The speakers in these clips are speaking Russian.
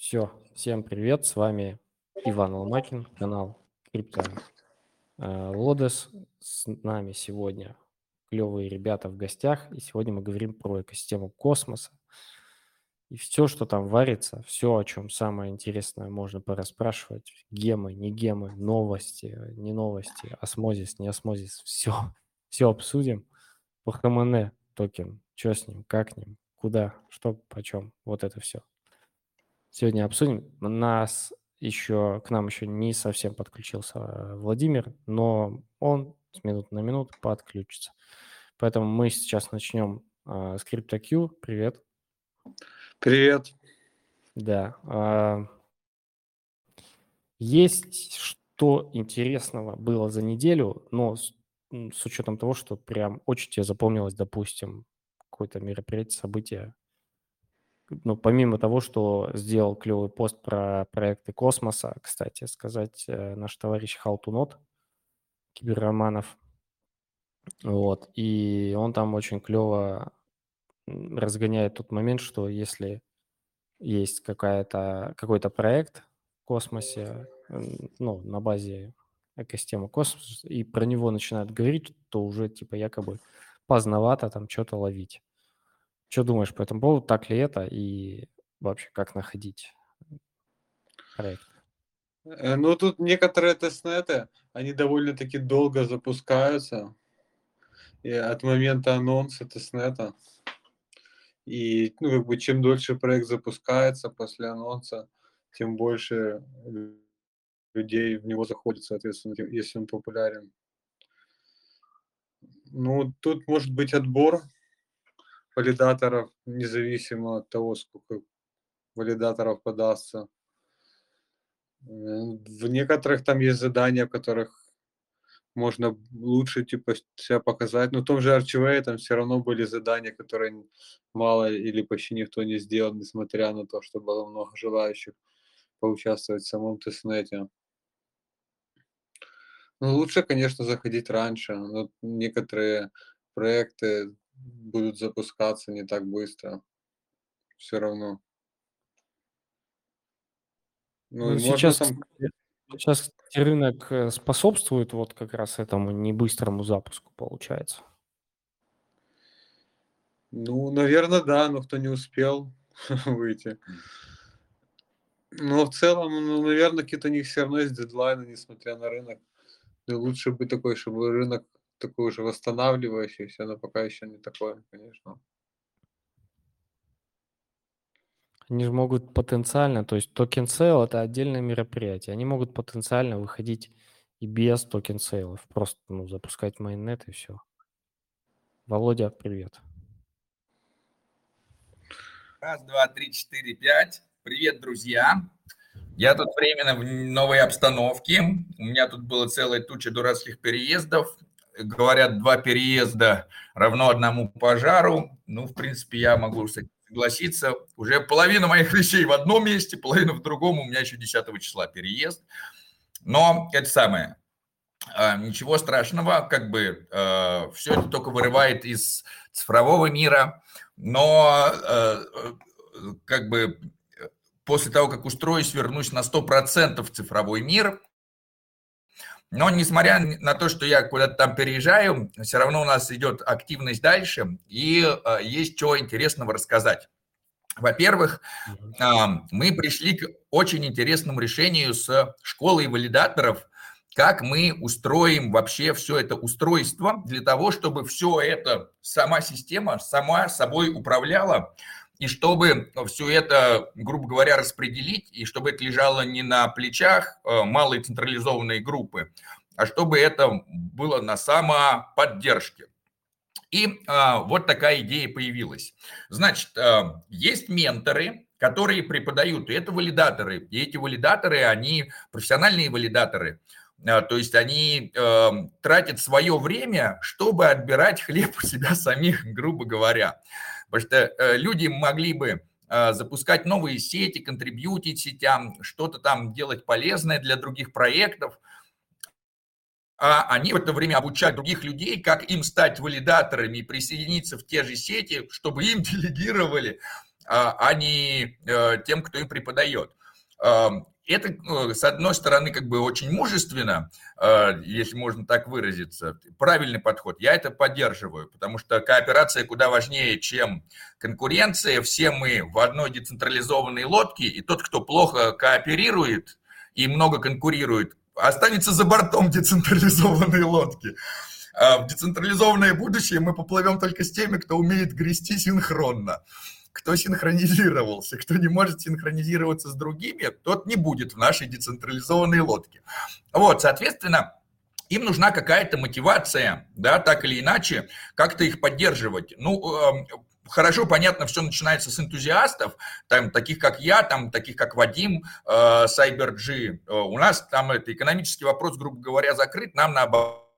Все, всем привет, с вами Иван Ломакин, канал Crypto э, Lodes. С нами сегодня клевые ребята в гостях, и сегодня мы говорим про экосистему космоса. И все, что там варится, все, о чем самое интересное можно пораспрашивать, гемы, не гемы, новости, не новости, Osmosis, не Osmosis, все, все обсудим. По токен, что с ним, как ним, куда, что, почем, вот это все. Сегодня обсудим. Нас еще, к нам еще не совсем подключился э, Владимир, но он с минут на минуту подключится. Поэтому мы сейчас начнем э, с CryptoQ. Привет. Привет. Да. Э, есть что интересного было за неделю, но с, с учетом того, что прям очень тебе запомнилось, допустим, какое-то мероприятие, событие, ну, помимо того, что сделал клевый пост про проекты космоса, кстати сказать, э, наш товарищ Халтунот, Киберроманов, вот, и он там очень клево разгоняет тот момент, что если есть какая-то, какой-то проект в космосе, ну, на базе экосистемы космоса, и про него начинают говорить, то уже, типа, якобы поздновато там что-то ловить. Что думаешь по этому поводу? Так ли это? И вообще, как находить проект? Э, ну, тут некоторые тестнеты, они довольно-таки долго запускаются и от момента анонса тестнета. И, ну, как бы, чем дольше проект запускается после анонса, тем больше людей в него заходит, соответственно, если он популярен. Ну, тут может быть отбор валидаторов, независимо от того, сколько валидаторов подастся. В некоторых там есть задания, в которых можно лучше типа себя показать. Но в том же Archway там все равно были задания, которые мало или почти никто не сделал, несмотря на то, что было много желающих поучаствовать в самом тестнете. Ну, лучше, конечно, заходить раньше, но некоторые проекты будут запускаться не так быстро. Все равно. Ну, ну сейчас, там... сейчас рынок э, способствует вот как раз этому небыстрому запуску, получается. Ну, наверное, да, но кто не успел выйти. Но в целом, ну, наверное, какие-то у них все равно есть дедлайны, несмотря на рынок. И лучше быть такой, чтобы рынок такой уже восстанавливающийся, но пока еще не такое, конечно. Они же могут потенциально, то есть token sale это отдельное мероприятие, они могут потенциально выходить и без token sale ов, просто ну, запускать mainnet и все. Володя, привет. Раз, два, три, четыре, пять. Привет, друзья. Я тут временно в новой обстановке. У меня тут было целая туча дурацких переездов говорят, два переезда равно одному пожару. Ну, в принципе, я могу согласиться. Уже половина моих вещей в одном месте, половина в другом. У меня еще 10 числа переезд. Но это самое. А, ничего страшного, как бы э, все это только вырывает из цифрового мира, но э, как бы после того, как устроюсь, вернусь на 100% в цифровой мир, но несмотря на то, что я куда-то там переезжаю, все равно у нас идет активность дальше, и э, есть что интересного рассказать. Во-первых, э, мы пришли к очень интересному решению с школой валидаторов, как мы устроим вообще все это устройство для того, чтобы все это, сама система сама собой управляла, и чтобы все это, грубо говоря, распределить, и чтобы это лежало не на плечах э, малой централизованной группы, а чтобы это было на самоподдержке. И а, вот такая идея появилась. Значит, а, есть менторы, которые преподают, и это валидаторы. И эти валидаторы, они профессиональные валидаторы. А, то есть они э, тратят свое время, чтобы отбирать хлеб у себя самих, грубо говоря. Потому что э, люди могли бы э, запускать новые сети, контрибьютить сетям, что-то там делать полезное для других проектов, а они в это время обучают других людей, как им стать валидаторами и присоединиться в те же сети, чтобы им делегировали а, а не тем, кто им преподает. Это, ну, с одной стороны, как бы очень мужественно, если можно так выразиться, правильный подход. Я это поддерживаю, потому что кооперация куда важнее, чем конкуренция. Все мы в одной децентрализованной лодке, и тот, кто плохо кооперирует и много конкурирует, останется за бортом децентрализованной лодки. А в децентрализованное будущее мы поплывем только с теми, кто умеет грести синхронно. Кто синхронизировался, кто не может синхронизироваться с другими, тот не будет в нашей децентрализованной лодке. Вот, соответственно, им нужна какая-то мотивация, да, так или иначе, как-то их поддерживать. Ну, эм, хорошо, понятно, все начинается с энтузиастов, там, таких как я, там, таких как Вадим, э, CyberG. Э, у нас там это экономический вопрос, грубо говоря, закрыт, нам наоборот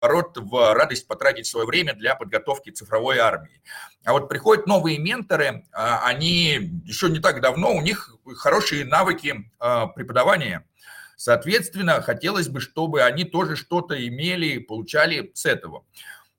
наоборот, в радость потратить свое время для подготовки цифровой армии. А вот приходят новые менторы, а, они еще не так давно, у них хорошие навыки а, преподавания. Соответственно, хотелось бы, чтобы они тоже что-то имели, получали с этого.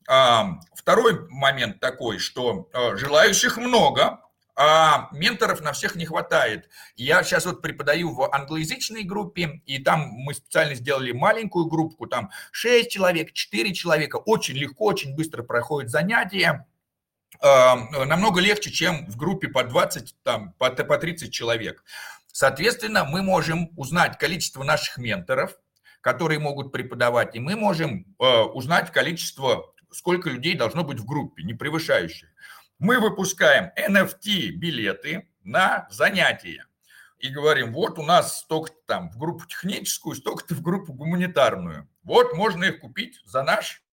А, второй момент такой, что желающих много, а менторов на всех не хватает. Я сейчас вот преподаю в англоязычной группе, и там мы специально сделали маленькую группу, там 6 человек, 4 человека, очень легко, очень быстро проходят занятия, намного легче, чем в группе по 20, там, по 30 человек. Соответственно, мы можем узнать количество наших менторов, которые могут преподавать, и мы можем э, узнать количество, сколько людей должно быть в группе, не превышающее мы выпускаем NFT-билеты на занятия и говорим, вот у нас столько там в группу техническую, столько-то в группу гуманитарную. Вот можно их купить за наш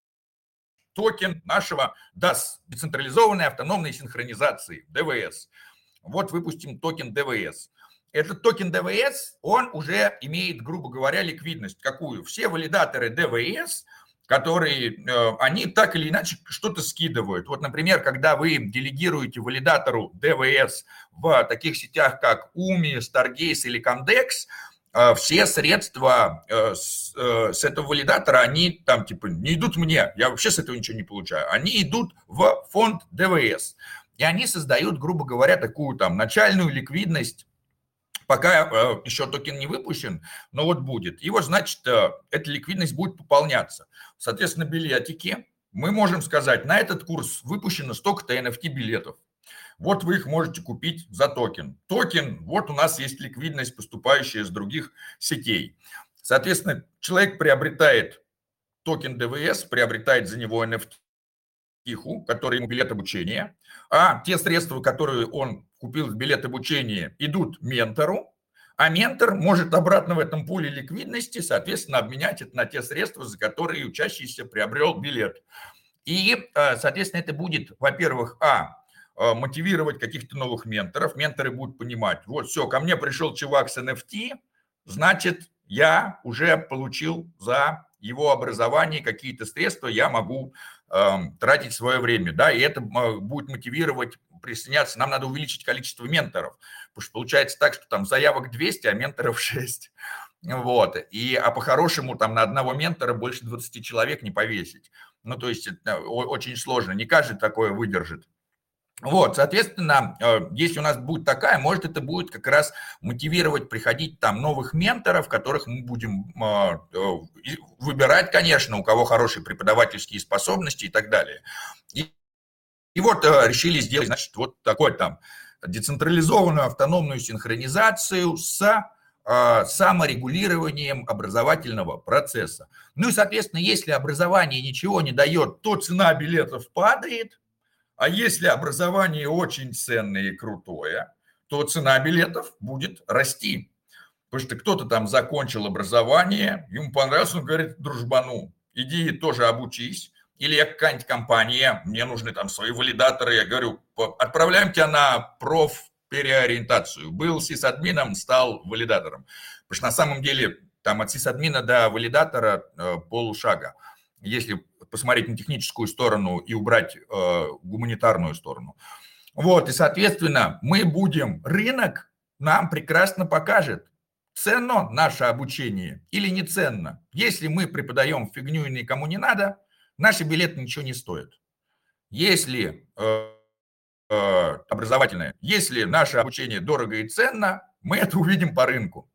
токен нашего DAO, децентрализованной автономной синхронизации, ДВС. Вот выпустим токен ДВС. Этот токен ДВС, он уже имеет, грубо говоря, ликвидность. Какую? Все валидаторы ДВС – которые, э, они так или иначе что-то скидывают. Вот, например, когда вы делегируете валидатору ДВС в таких сетях, как Umee, Stargaze или Comdex, э, все средства э, с этого валидатора, они там типа не идут мне, я вообще с этого ничего не получаю, они идут в фонд ДВС. И они создают, грубо говоря, такую там начальную ликвидность Пока э, еще токен не выпущен, но вот будет. И вот, значит, э, эта ликвидность будет пополняться. Соответственно, билетики, мы можем сказать, на этот курс выпущено столько-то NFT билетов. Вот вы их можете купить за токен. Токен, вот у нас есть ликвидность, поступающая с других сетей. Соответственно, человек приобретает токен ДВС, приобретает за него NFT, который ему билет обучения, а те средства, которые он купил билет обучения, идут ментору, а ментор может обратно в этом пуле ликвидности, соответственно, обменять это на те средства, за которые учащийся приобрел билет. И, э, соответственно, это будет, во-первых, а, э, мотивировать каких-то новых менторов. Менторы будут понимать, вот все, ко мне пришел чувак с NFT, значит, я уже получил за его образование какие-то средства, я могу э, тратить свое время, да, и это э, будет мотивировать присоединяться, нам надо увеличить количество менторов, потому что получается так, что там заявок 200, а менторов 6. Вот. И, а по-хорошему там на одного ментора больше 20 человек не повесить. Ну, то есть это очень сложно, не каждый такое выдержит. Вот, соответственно, э, если у нас будет такая, может, это будет как раз мотивировать приходить там новых менторов, которых мы будем э, э, выбирать, конечно, у кого хорошие преподавательские способности и так далее. И вот э, решили сделать, значит, вот такой там децентрализованную автономную синхронизацию с э, саморегулированием образовательного процесса. Ну и, соответственно, если образование ничего не дает, то цена билетов падает, а если образование очень ценное и крутое, то цена билетов будет расти. Потому что кто-то там закончил образование, ему понравилось, он говорит, дружбану, иди тоже обучись, или я какая-нибудь компания, мне нужны там свои валидаторы, я говорю, отправляем тебя на проф переориентацию. Был сисадмином, стал валидатором. Потому что на самом деле там от сисадмина до валидатора э, полушага. Если посмотреть на техническую сторону и убрать э, гуманитарную сторону. Вот, и, соответственно, мы будем, рынок нам прекрасно покажет, ценно наше обучение или не ценно. Если мы преподаем фигню и никому не надо – наши билеты ничего не стоят. Если э, э, образовательное. Если наше обучение дорого и ценно, мы это увидим по рынку.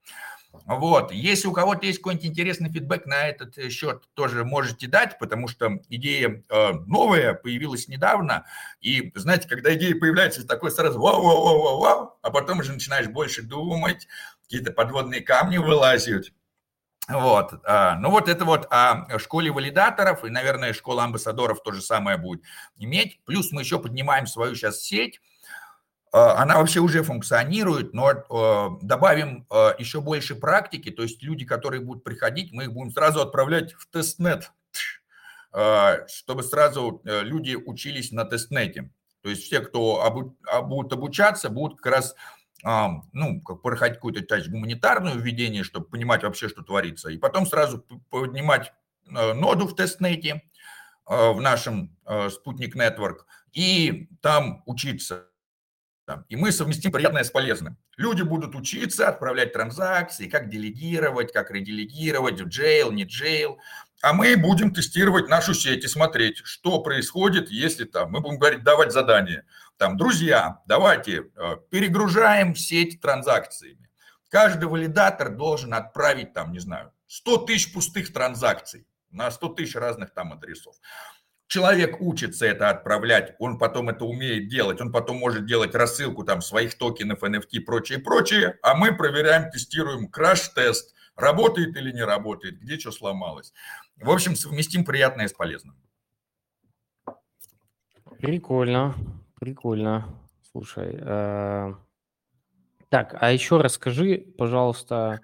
Вот. Если у кого-то есть какой-нибудь интересный фидбэк на этот э, счет, тоже можете дать, потому что идея э, новая, появилась недавно. И, знаете, когда идея появляется, такой сразу вау-вау-вау-вау, а потом уже начинаешь больше думать, какие-то подводные камни вылазят. Вот. А, ну вот это вот о школе валидаторов и, наверное, школа амбассадоров то же самое будет иметь. Плюс мы еще поднимаем свою сейчас сеть а, она вообще уже функционирует, но а, добавим еще больше практики, то есть люди, которые будут приходить, мы их будем сразу отправлять в тестнет, чтобы сразу э, люди учились на тестнете. То есть все, кто будут обучаться, будут как раз ну, как проходить какую-то часть гуманитарную введение, чтобы понимать вообще, что творится, и потом сразу поднимать э, ноду в тестнете, в нашем спутник Network, и там учиться и мы совместим приятное с полезным. Люди будут учиться отправлять транзакции, как делегировать, как ределегировать, в jail, не jail. А мы будем тестировать нашу сеть и смотреть, что происходит, если там, мы будем говорить, давать задания. Там, друзья, давайте э, перегружаем сеть транзакциями. Каждый валидатор должен отправить там, не знаю, 100 тысяч пустых транзакций на 100 тысяч разных там адресов. Человек учится это отправлять, он потом это умеет делать, он потом может делать рассылку там своих токенов, NFT, прочее, прочее, а мы проверяем, тестируем краш-тест, работает или не работает, где что сломалось. В общем, совместим приятное с полезным. Прикольно, прикольно. Слушай, э, так, а еще расскажи, пожалуйста,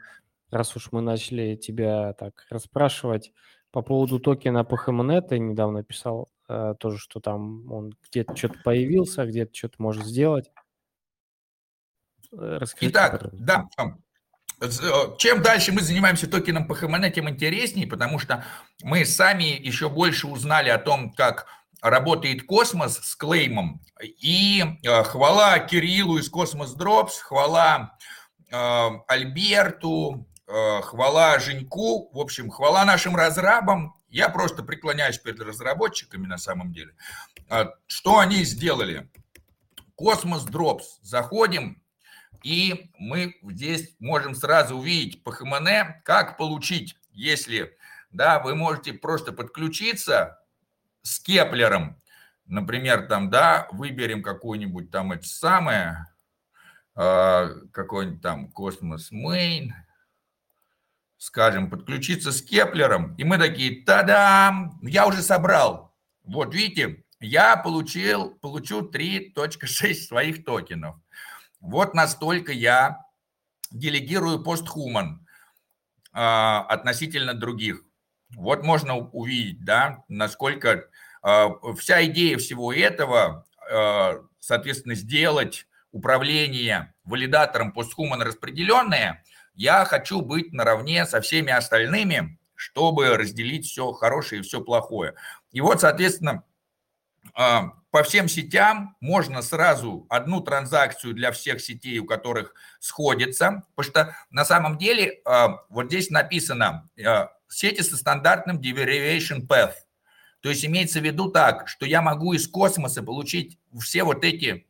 раз уж мы начали тебя так расспрашивать, по поводу токена PHMNet я недавно писал э, тоже, что там он где-то что-то появился, где-то что-то может сделать. Э, расскажите Итак, да, э, чем дальше мы занимаемся токеном PHMN, тем интереснее, потому что мы сами еще больше узнали о том, как работает космос с claim ом. И э, хвала Кириллу из Cosmos Drops, хвала э, Альберту, Э, хвала Женьку, в общем, хвала нашим разрабам. Я просто преклоняюсь перед разработчиками на самом деле. А, что они сделали? Cosmos Drops. Заходим, и мы здесь можем сразу увидеть PHMN, как получить, если да, вы можете просто подключиться с Keplr ом, например, там, да, выберем какую-нибудь там это самое, а, какой-нибудь там Cosmos Main, скажем, подключиться с Keplr ом, и мы такие, та-дам, я уже собрал. Вот видите, я получил, получу 3.6 своих токенов. Вот настолько я делегирую постхуман а, относительно других. Вот можно увидеть, да, насколько а, вся идея всего этого, а, соответственно, сделать управление валидатором постхуман распределенное – я хочу быть наравне со всеми остальными, чтобы разделить все хорошее и все плохое. И вот, соответственно, по всем сетям можно сразу одну транзакцию для всех сетей, у которых сходится, потому что на самом деле а, вот здесь написано а, сети со стандартным derivation path. То есть имеется в виду так, что я могу из космоса получить все вот эти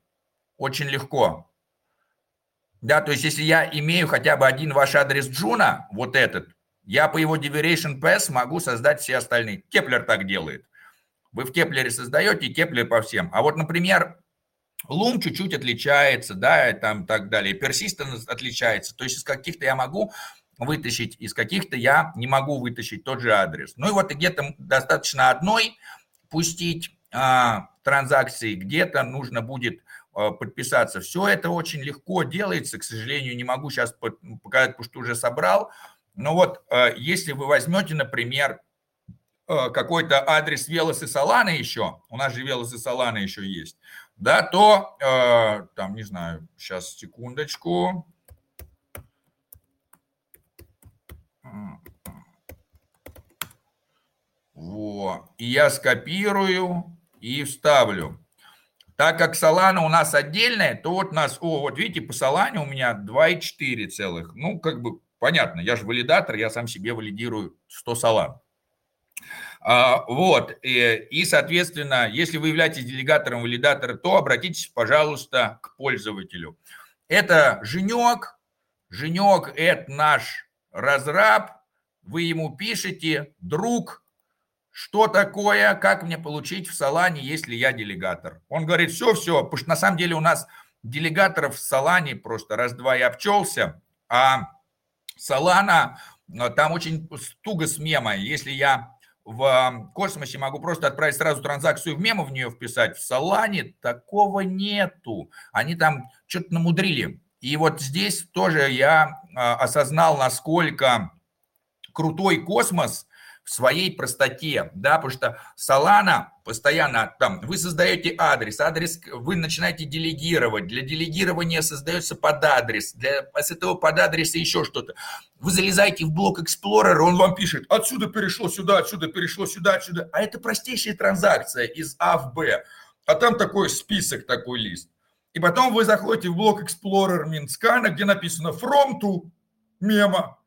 очень легко. Да, то есть если я имею хотя бы один ваш адрес Джуна, вот этот, я по его derivation path могу создать все остальные. Keplr так делает. Вы в Keplr е создаете, Keplr по всем. А вот, например, Lum чуть-чуть отличается, да, и там так далее. Persistence отличается. То есть из каких-то я могу вытащить, из каких-то я не могу вытащить тот же адрес. Ну и вот где-то достаточно одной пустить а, транзакции, где-то нужно будет а, подписаться. Все это очень легко делается, к сожалению, не могу сейчас показать, потому что уже собрал. Но вот а, если вы возьмете, например, какой-то адрес Велос и Солана еще, у нас же Велос и Солана еще есть, да, то там, не знаю, сейчас секундочку. Вот. И я скопирую и вставлю. Так как Solana у нас отдельная, то вот у нас, о, вот видите, по Solana у меня 2,4 целых. Ну, как бы понятно, я же валидатор, я сам себе валидирую 100 Solana. А, вот, и, и, соответственно, если вы являетесь делегатором валидатора, то обратитесь, пожалуйста, к пользователю. Это Женек, Женек – это наш разраб, вы ему пишете, друг, что такое, как мне получить в Салане, если я делегатор. Он говорит, все-все, потому что на самом деле у нас делегаторов в Салане просто раз-два и обчелся, а Салана, э, там очень туго с мемой. Если я в космосе могу просто отправить сразу транзакцию в мемо в нее вписать. В Солане такого нету. Они там что-то намудрили. И вот здесь тоже я а, осознал, насколько крутой космос в своей простоте, да, потому что Solana постоянно там, вы создаете адрес, адрес вы начинаете делегировать, для делегирования создается под адрес, для, с этого под адреса еще что-то. Вы залезаете в блок Explorer, он вам пишет, отсюда перешло сюда, отсюда перешло сюда, отсюда, а это простейшая транзакция из А в Б, а там такой список, такой лист. И потом вы заходите в блок Explorer Минскана, где написано from to мема,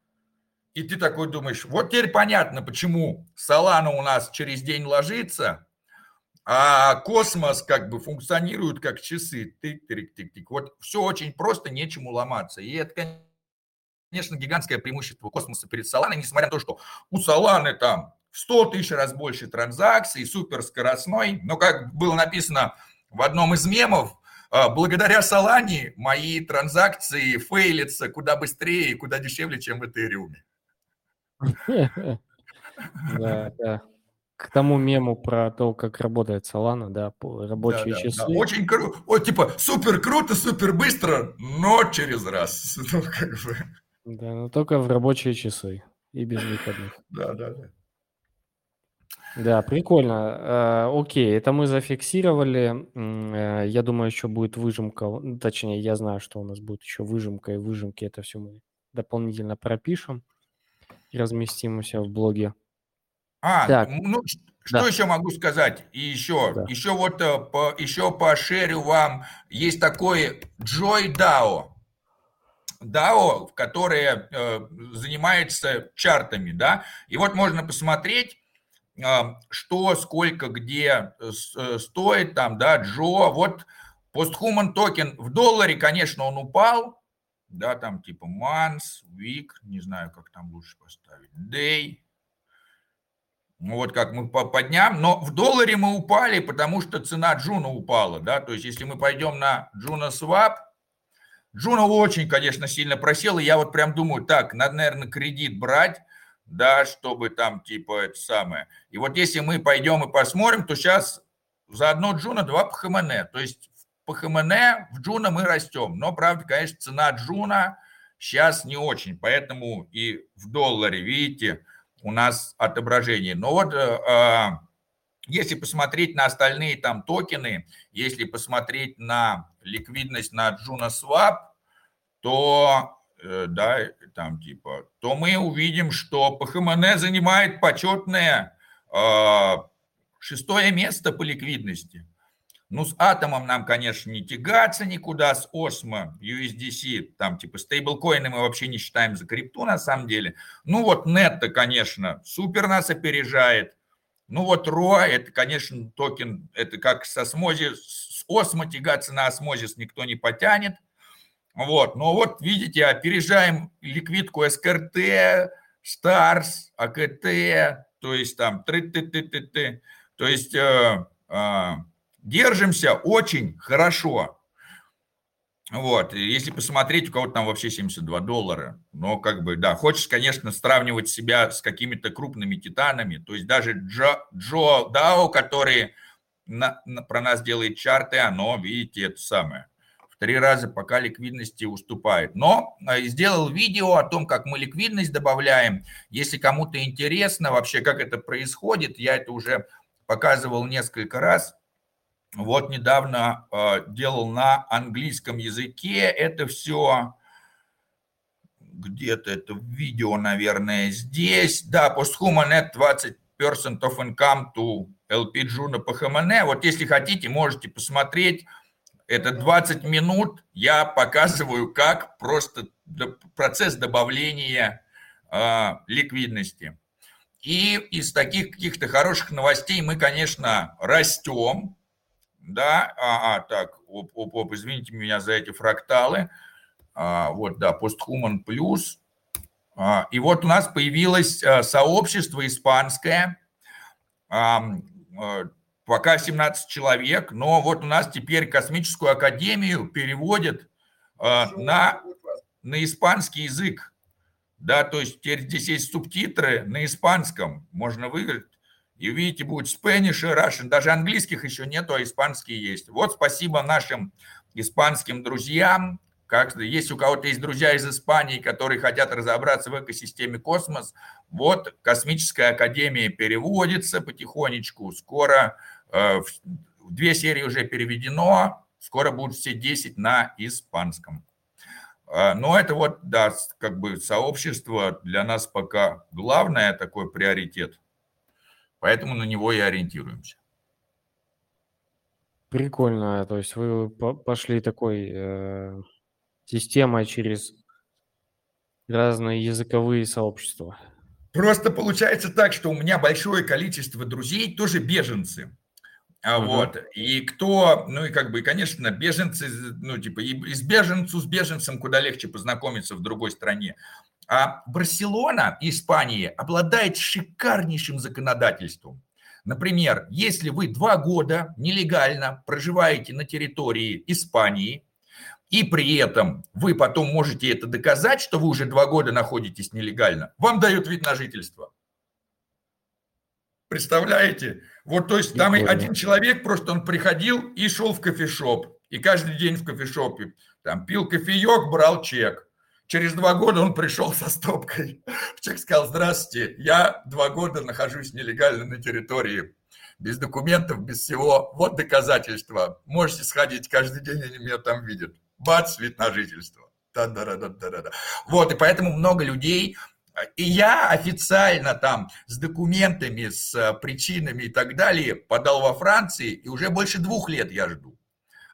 и ты такой думаешь, вот теперь понятно, почему Солана у нас через день ложится, а космос как бы функционирует как часы. Тык-тык-тык-тык. Вот все очень просто, нечему ломаться. И это, конечно, гигантское преимущество космоса перед Соланой, несмотря на то, что у Соланы там в 100 тысяч раз больше транзакций, суперскоростной. Но, как было написано в одном из мемов, а, благодаря Солане мои транзакции фейлятся куда быстрее и куда дешевле, чем в Этериуме. Да, да. К тому мему про то, как работает Solana, да, рабочие да, часы. Да, Очень круто, вот типа супер круто, супер быстро, но через раз. Ну, как бы. Да, но только в рабочие часы и без выходных. Да, да, да. Да, прикольно. Э, окей, это мы зафиксировали. Э, я думаю, еще будет выжимка. Точнее, я знаю, что у нас будет еще выжимка, и выжимки это все мы дополнительно пропишем разместим у себя в блоге. А, так. ну что да. еще могу сказать? И еще, да. еще вот э, по, еще пошерю вам, есть такой Joy DAO. DAO, которое э, занимается чартами, да, и вот можно посмотреть, э, что, сколько, где э, э стоит там, да, Джо, вот постхуман токен в долларе, конечно, он упал, да, там типа months, week, не знаю, как там лучше поставить, day, ну, вот как мы по, по дням, но в долларе мы упали, потому что цена Juno упала, да, то есть если мы пойдем на Juno Swap, Juno очень, конечно, сильно просел, и я вот прям думаю, так, надо, наверное, кредит брать, да, чтобы там типа это самое. И вот если мы пойдем и посмотрим, то сейчас за одно Juno два PHMN, то есть PHMN в Juno мы растем. Но, правда, конечно, цена Juno сейчас не очень. Поэтому и в долларе, видите, у нас отображение. Но вот э, а, если посмотреть на остальные там токены, если посмотреть на ликвидность на Juno Swap, то э, да, там типа, то мы увидим, что ПХМН занимает почетное э, шестое место по ликвидности. Ну, с атомом нам, конечно, не тягаться никуда, с Осмо, USDC, там типа стейблкоины мы вообще не считаем за крипту на самом деле. Ну вот NETA, конечно, супер нас опережает. Ну вот ROA, это, конечно, токен, это как с осмози, с OSMO тягаться на Osmosis никто не потянет. Вот, но вот видите, опережаем ликвидку SCRT, STARS, AKT, то есть там ты ты ты ты ты то есть э, э, держимся очень хорошо. Вот, если посмотреть, у кого-то там вообще 72 доллара, но как бы, да, хочешь, конечно, сравнивать себя с какими-то крупными титанами, то есть даже Джо, Джо Дао, который на, на, про нас делает чарты, оно, видите, это самое, в три раза пока ликвидности уступает. Но э, сделал видео о том, как мы ликвидность добавляем, если кому-то интересно вообще, как это происходит, я это уже показывал несколько раз, вот недавно э, делал на английском языке это все. Где-то это видео, наверное, здесь. Да, постхуманет 20% of income to LP Juno по ХМН. Вот если хотите, можете посмотреть. Это 20 минут. Я показываю, как просто процесс добавления э, ликвидности. И из таких каких-то хороших новостей мы, конечно, растем. Да, а, а так, оп, оп, оп, извините меня за эти фракталы. А, вот, да, Posthuman Plus. А, и вот у нас появилось а, сообщество испанское, а, пока 17 человек, но вот у нас теперь космическую академию переводят на, на испанский язык. Да, то есть теперь здесь есть субтитры на испанском, можно выиграть. И увидите, будет Spanish и Russian. Даже английских еще нету, а испанские есть. Вот спасибо нашим испанским друзьям, как, если у кого-то есть друзья из Испании, которые хотят разобраться в экосистеме космос, вот Космическая Академия переводится потихонечку. Скоро э, две серии уже переведено, скоро будут все 10 на испанском. Э, но это вот, да, как бы сообщество для нас пока главное такой приоритет. Поэтому на него и ориентируемся. Прикольно. То есть вы пошли такой э, система через разные языковые сообщества. Просто получается так, что у меня большое количество друзей тоже беженцы. А uh-huh. вот, и кто, ну и как бы, конечно, беженцы, ну типа, и с беженцу, с беженцем куда легче познакомиться в другой стране. А Барселона, Испания, обладает шикарнейшим законодательством. Например, если вы два года нелегально проживаете на территории Испании, и при этом вы потом можете это доказать, что вы уже два года находитесь нелегально, вам дают вид на жительство. Представляете? Вот, то есть там Прикольно. один человек просто он приходил и шел в кофешоп. И каждый день в кофешопе там пил кофеек, брал чек. Через два года он пришел со стопкой. Чек сказал, здравствуйте, я два года нахожусь нелегально на территории без документов, без всего. Вот доказательства. Можете сходить каждый день, они меня там видят бац, вид на жительство. Да-да-да-да-да. Вот, и поэтому много людей, и я официально там с документами, с э, причинами и так далее подал во Франции, и уже больше двух лет я жду.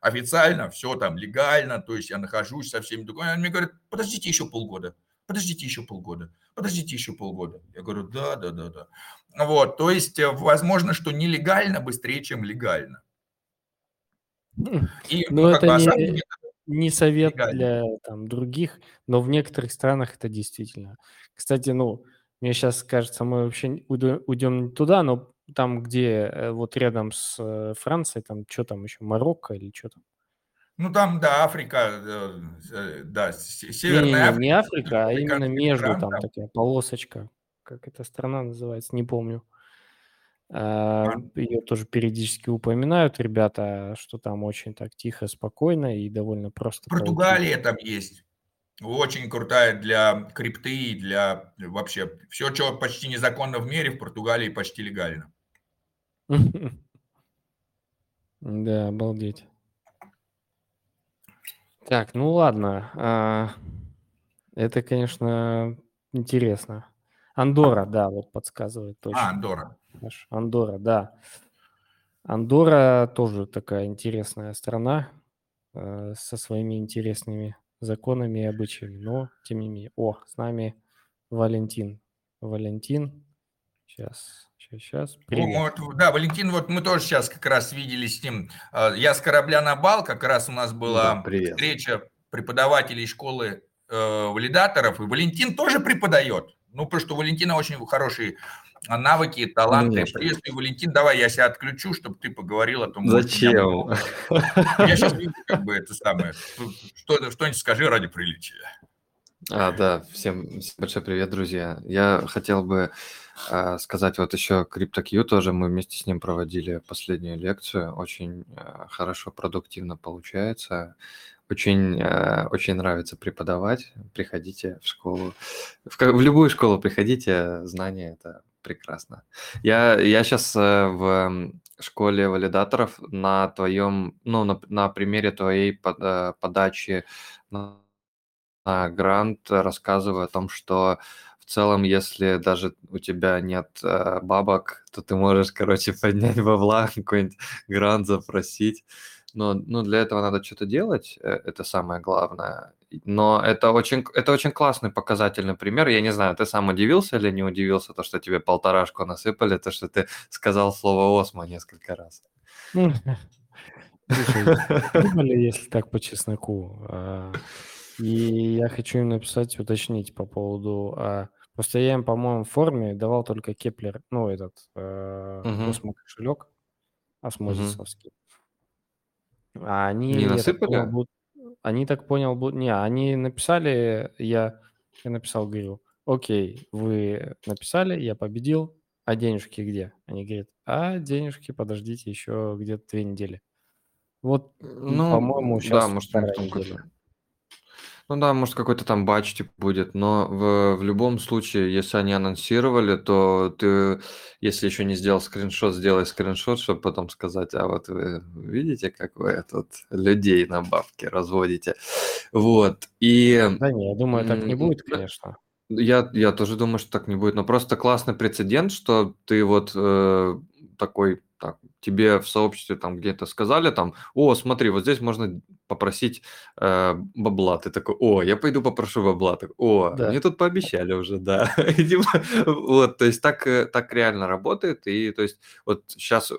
Официально, все там легально, то есть я нахожусь со всеми документами. Мне говорят, подождите еще полгода, подождите еще полгода, подождите еще полгода. Я говорю, да, да, да, да. Вот, то есть э, возможно, что нелегально быстрее, чем легально. И, ну, ну это бы, не... Деле, не совет для там других, но в некоторых странах это действительно. Кстати, ну, мне сейчас кажется, мы вообще уйдем не туда, но там, где э, вот рядом с э, Францией, там что там еще, Марокко или что там? Ну, там, да, Африка, э, да, Северная не, не, Африка. Не Африка, а именно между, там, там такая полосочка. Как эта страна называется, не помню. А, Ее тоже периодически упоминают ребята, что там очень так тихо, спокойно и довольно просто. Португалия там есть. Очень крутая для крипты, для вообще все, что почти незаконно в мире, в Португалии почти легально. Да, обалдеть. Так, ну ладно. А, это, конечно, интересно. Андора, да, вот подсказывает точно. А, Андора. Андора, да. Андора тоже такая интересная страна э, со своими интересными законами и обычаями, но тем не менее. О, с нами Валентин. Валентин, сейчас, сейчас. Привет. Вот, да, Валентин, вот мы тоже сейчас как раз виделись с ним. А, я с корабля на бал, как раз у нас была да, встреча преподавателей школы э, валидаторов, и Валентин тоже преподает. Ну, потому что у Валентина очень хорошие а, навыки, таланты. Приветствую, Валентин. Давай я себя отключу, чтобы ты поговорил о том, Зачем? Я сейчас вижу, как бы это самое. Что, что-нибудь скажи ради приличия. А, да, всем, всем большой привет, друзья. Я хотел бы сказать вот еще CryptoQ тоже, мы вместе с ним проводили последнюю лекцию, очень а, хорошо, продуктивно получается. Очень, э, очень нравится преподавать. Приходите в школу. В, в любую школу приходите, знания – это прекрасно. Я, я сейчас э, в школе валидаторов на твоем, ну, на, на примере твоей под, э, подачи на грант рассказываю о том, что в целом, если даже у тебя нет бабок, то ты можешь, короче, поднять бабла, какой-нибудь грант запросить но, но для этого надо что-то делать, э, это самое главное. Но это очень, это очень классный показательный пример. Я не знаю, ты сам удивился или не удивился, то, что тебе полторашку насыпали, то, что ты сказал слово «осмо» несколько раз. Слушай, если так по чесноку. И я хочу им написать, уточнить по поводу... А, просто я им, по-моему, в форме давал только Keplr, ну, этот, OSMO кошелек осмозисовский. А они, Не понял, насыпали? будут, они так понял, будут, не, они написали, я, я написал, говорю, окей, вы написали, я победил, а денежки где? Они говорят, а денежки, подождите еще где-то две недели. Вот, Ну, по-моему, да, сейчас может, у них вторая неделя. Ну да, может, какой-то там батч типа будет, но в, в любом случае, если они анонсировали, то ты, если еще не сделал скриншот, сделай скриншот, чтобы потом сказать, а вот вы видите, как вы тут людей на бабки разводите. Вот, и Да не, я думаю, так не будет, конечно. я, я тоже думаю, что так не будет, но просто классный прецедент, что ты вот э, такой, так, тебе в сообществе там где-то сказали там, о, смотри, вот здесь можно попросить э, бабла. Ты такой, о, я пойду попрошу бабла. Так, о, Да. мне тут пообещали уже, да. Типа, Вот, то есть так, э, так реально работает, и то есть вот сейчас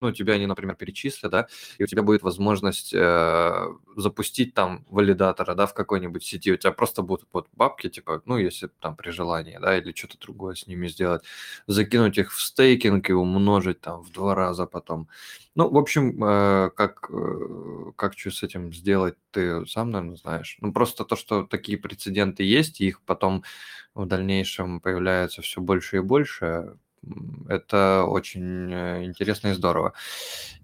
ну, тебя они, например, перечислят, да, и у тебя будет возможность э, запустить там валидатора, да, в какой-нибудь сети, у тебя просто будут вот бабки, типа, ну, если там при желании, да, или что-то другое с ними сделать, закинуть их в стейкинг и умножить там в два раза потом. Ну, в общем, э, как, э, как что с этим сделать, ты сам, наверное, знаешь. Ну, просто то, что такие прецеденты есть, и их потом в дальнейшем появляется все больше и больше, это очень э, интересно и здорово.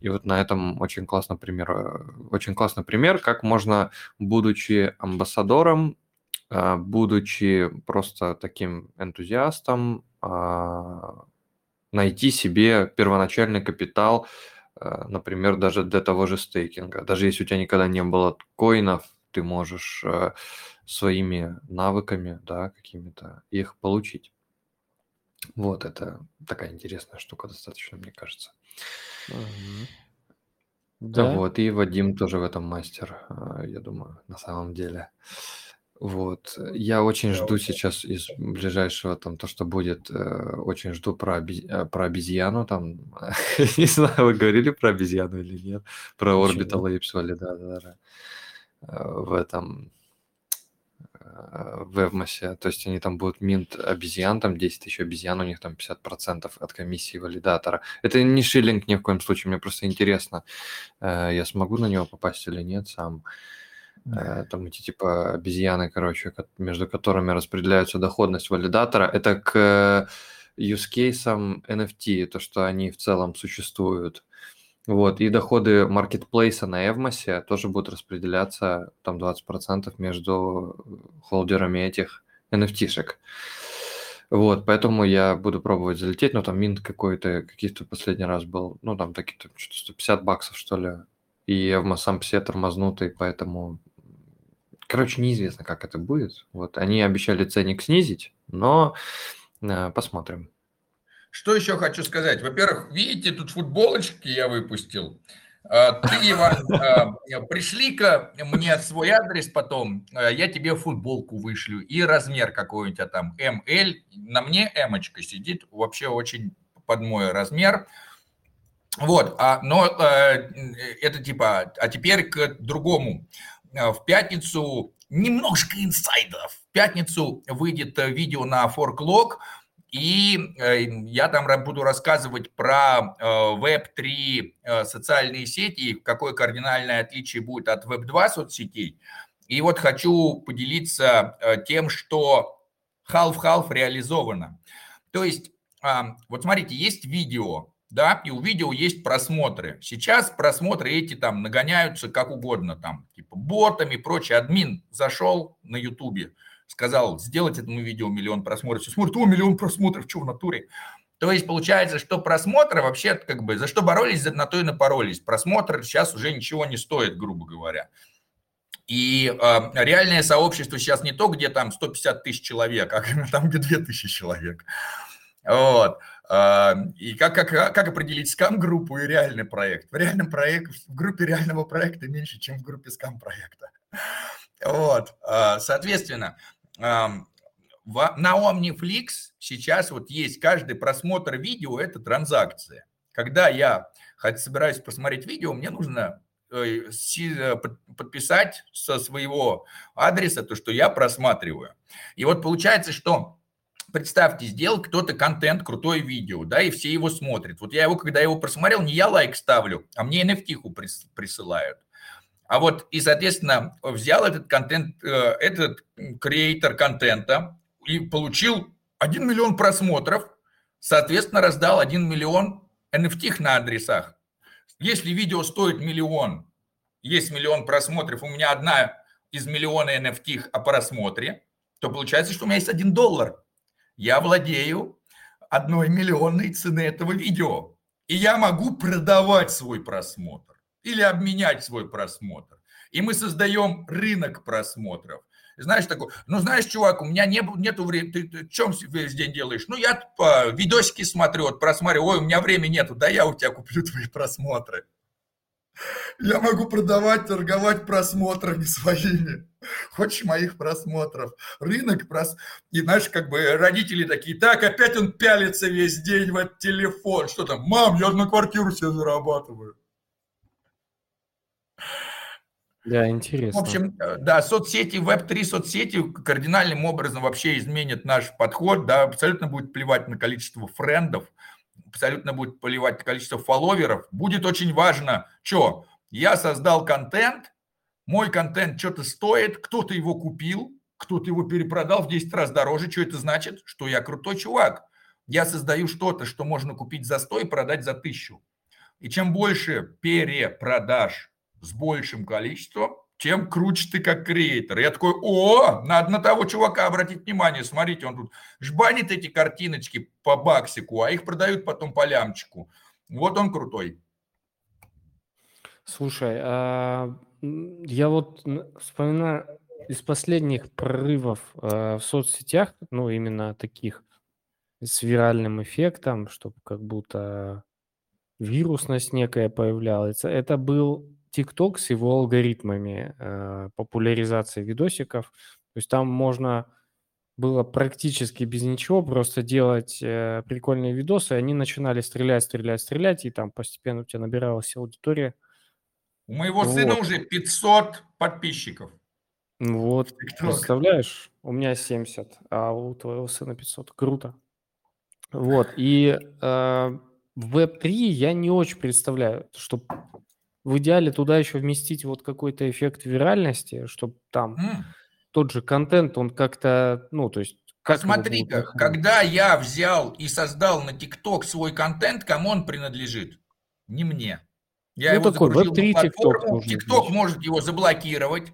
И вот на этом очень классный пример, э, очень классный пример, как можно, будучи амбассадором, а, будучи просто таким энтузиастом, а, найти себе первоначальный капитал, а, например, даже для того же стейкинга. Даже если у тебя никогда не было коинов, ты можешь э, своими навыками, да, какими-то их получить. Вот это такая интересная штука достаточно, мне кажется. Мгм. Да, Да, вот, и Вадим тоже в этом мастер, а, я думаю, на самом деле. Вот, э, я очень Да, жду вот. сейчас из ближайшего там то, что будет, э, очень жду про, оби- э, про обезьяну там. Не знаю, вы говорили про обезьяну или нет, про Orbital. Apes валидатора э, в этом в Эвмосе. То есть они там будут минт обезьян, там 10 тысяч обезьян, у них там 50% от комиссии валидатора. Это не шиллинг ни в коем случае, мне просто интересно, э, я смогу на него попасть или нет сам. Э, Там эти типа обезьяны, короче, ко- между которыми распределяется доходность валидатора. Это к э, use кейсам NFT, то, что они в целом существуют. Вот, и доходы маркетплейса на Эвмосе тоже будут распределяться там 20% между холдерами этих NFT-шек. Вот, поэтому я буду пробовать залететь, но там минт какой-то, каких-то последний раз был, ну, там такие-то что-то 150 баксов, что ли, и Эвма сам себе тормознутый, поэтому, короче, неизвестно, как это будет. Вот, они обещали ценник снизить, но э, посмотрим. Что еще хочу сказать? Во-первых, видите, тут футболочки я выпустил. А, Ты, Иван, а, пришли-ка мне свой адрес потом, а, я тебе футболку вышлю и размер какой у тебя там, МЛ. На мне эмочка сидит, вообще очень под мой размер. Вот, а, но а, это типа, а теперь к другому. В пятницу немножко инсайдов. В пятницу выйдет э, видео на Forklog, и э, я там буду рассказывать про э, Web3 э, социальные сети, какое кардинальное отличие будет от Web2 соцсетей. И вот хочу поделиться э, тем, что half-half реализовано. То есть, вот смотрите, есть видео, да, и у видео есть просмотры. Сейчас просмотры эти там нагоняются как угодно, там, типа ботами и прочее. Админ зашел на Ютубе, сказал, сделать этому видео миллион просмотров. Все смотрят, о, миллион просмотров, что в натуре? То есть получается, что просмотры вообще как бы за что боролись, на то и напоролись. Просмотр сейчас уже ничего не стоит, грубо говоря. И э, реальное сообщество сейчас не то, где там 150 тысяч человек, а там, где 2000 человек. Вот. А, и как, как, как определить скам-группу и реальный проект? В реальном проекте, в группе реального проекта меньше, чем в группе скам-проекта. Вот, а, соответственно, на OmniFlix сейчас вот есть каждый просмотр видео – это транзакция. Когда я собираюсь посмотреть видео, мне нужно э, подписать со своего адреса то, что я просматриваю. И вот получается, что представьте, сделал кто-то контент, крутое видео, да, и все его смотрят. Вот я его, когда его просмотрел, не я лайк ставлю, а мне NFT присылают. А вот, и, соответственно, взял этот контент, э, этот креатор контента и получил 1 миллион просмотров, соответственно, раздал 1 миллион NFT на адресах. Если видео стоит миллион, есть миллион просмотров, у меня одна из миллиона NFT о просмотре, то получается, что у меня есть 1 доллар я владею одной миллионной цены этого видео. И я могу продавать свой просмотр или обменять свой просмотр. И мы создаем рынок просмотров. Знаешь, такой, ну знаешь, чувак, у меня не, нету времени, ты, ты чем весь день делаешь? Ну я по, видосики смотрю, вот просматриваю, ой, у меня времени нету, да я у тебя куплю твои просмотры. Я могу продавать, торговать просмотрами своими. Хочешь моих просмотров? Рынок прос... И знаешь, как бы родители такие, так, опять он пялится весь день в этот телефон. Что там? Мам, я на квартиру себе зарабатываю. Да, интересно. В общем, э, да, соцсети, веб-3 соцсети кардинальным образом вообще изменят наш подход, да, абсолютно будет плевать на количество френдов, абсолютно будет плевать количество фолловеров. Будет очень важно, что я создал контент, мой контент что-то стоит, кто-то его купил, кто-то его перепродал в 10 раз дороже. Что это значит? Что я крутой чувак. Я создаю что-то, что можно купить за 100 и продать за 1000. И чем больше перепродаж с большим количеством, тем круче ты как креатор. Я такой, о, надо на того чувака обратить внимание. Смотрите, он тут жбанит эти картиночки по баксику, а их продают потом по лямчику. Вот он крутой. Слушай, а я вот вспоминаю из последних прорывов э, в соцсетях, ну, именно таких с виральным эффектом, чтобы как будто вирусность некая появлялась. Это был TikTok с его алгоритмами э, популяризации видосиков. То есть там можно было практически без ничего просто делать э, прикольные видосы, они начинали стрелять, стрелять, стрелять, и там постепенно у тебя набиралась аудитория – у моего вот. сына уже 500 подписчиков. Вот, представляешь, у меня 70, а у твоего сына 500. Круто. Вот, и э, в Web3 я не очень представляю, что в идеале туда еще вместить вот какой-то эффект виральности, чтобы там mm. тот же контент, он как-то, ну, то есть... Как Смотри-ка, когда я взял и создал на TikTok свой контент, кому он принадлежит? Не мне. Я ну, его такой веб-3 TikTok. TikTok может его заблокировать.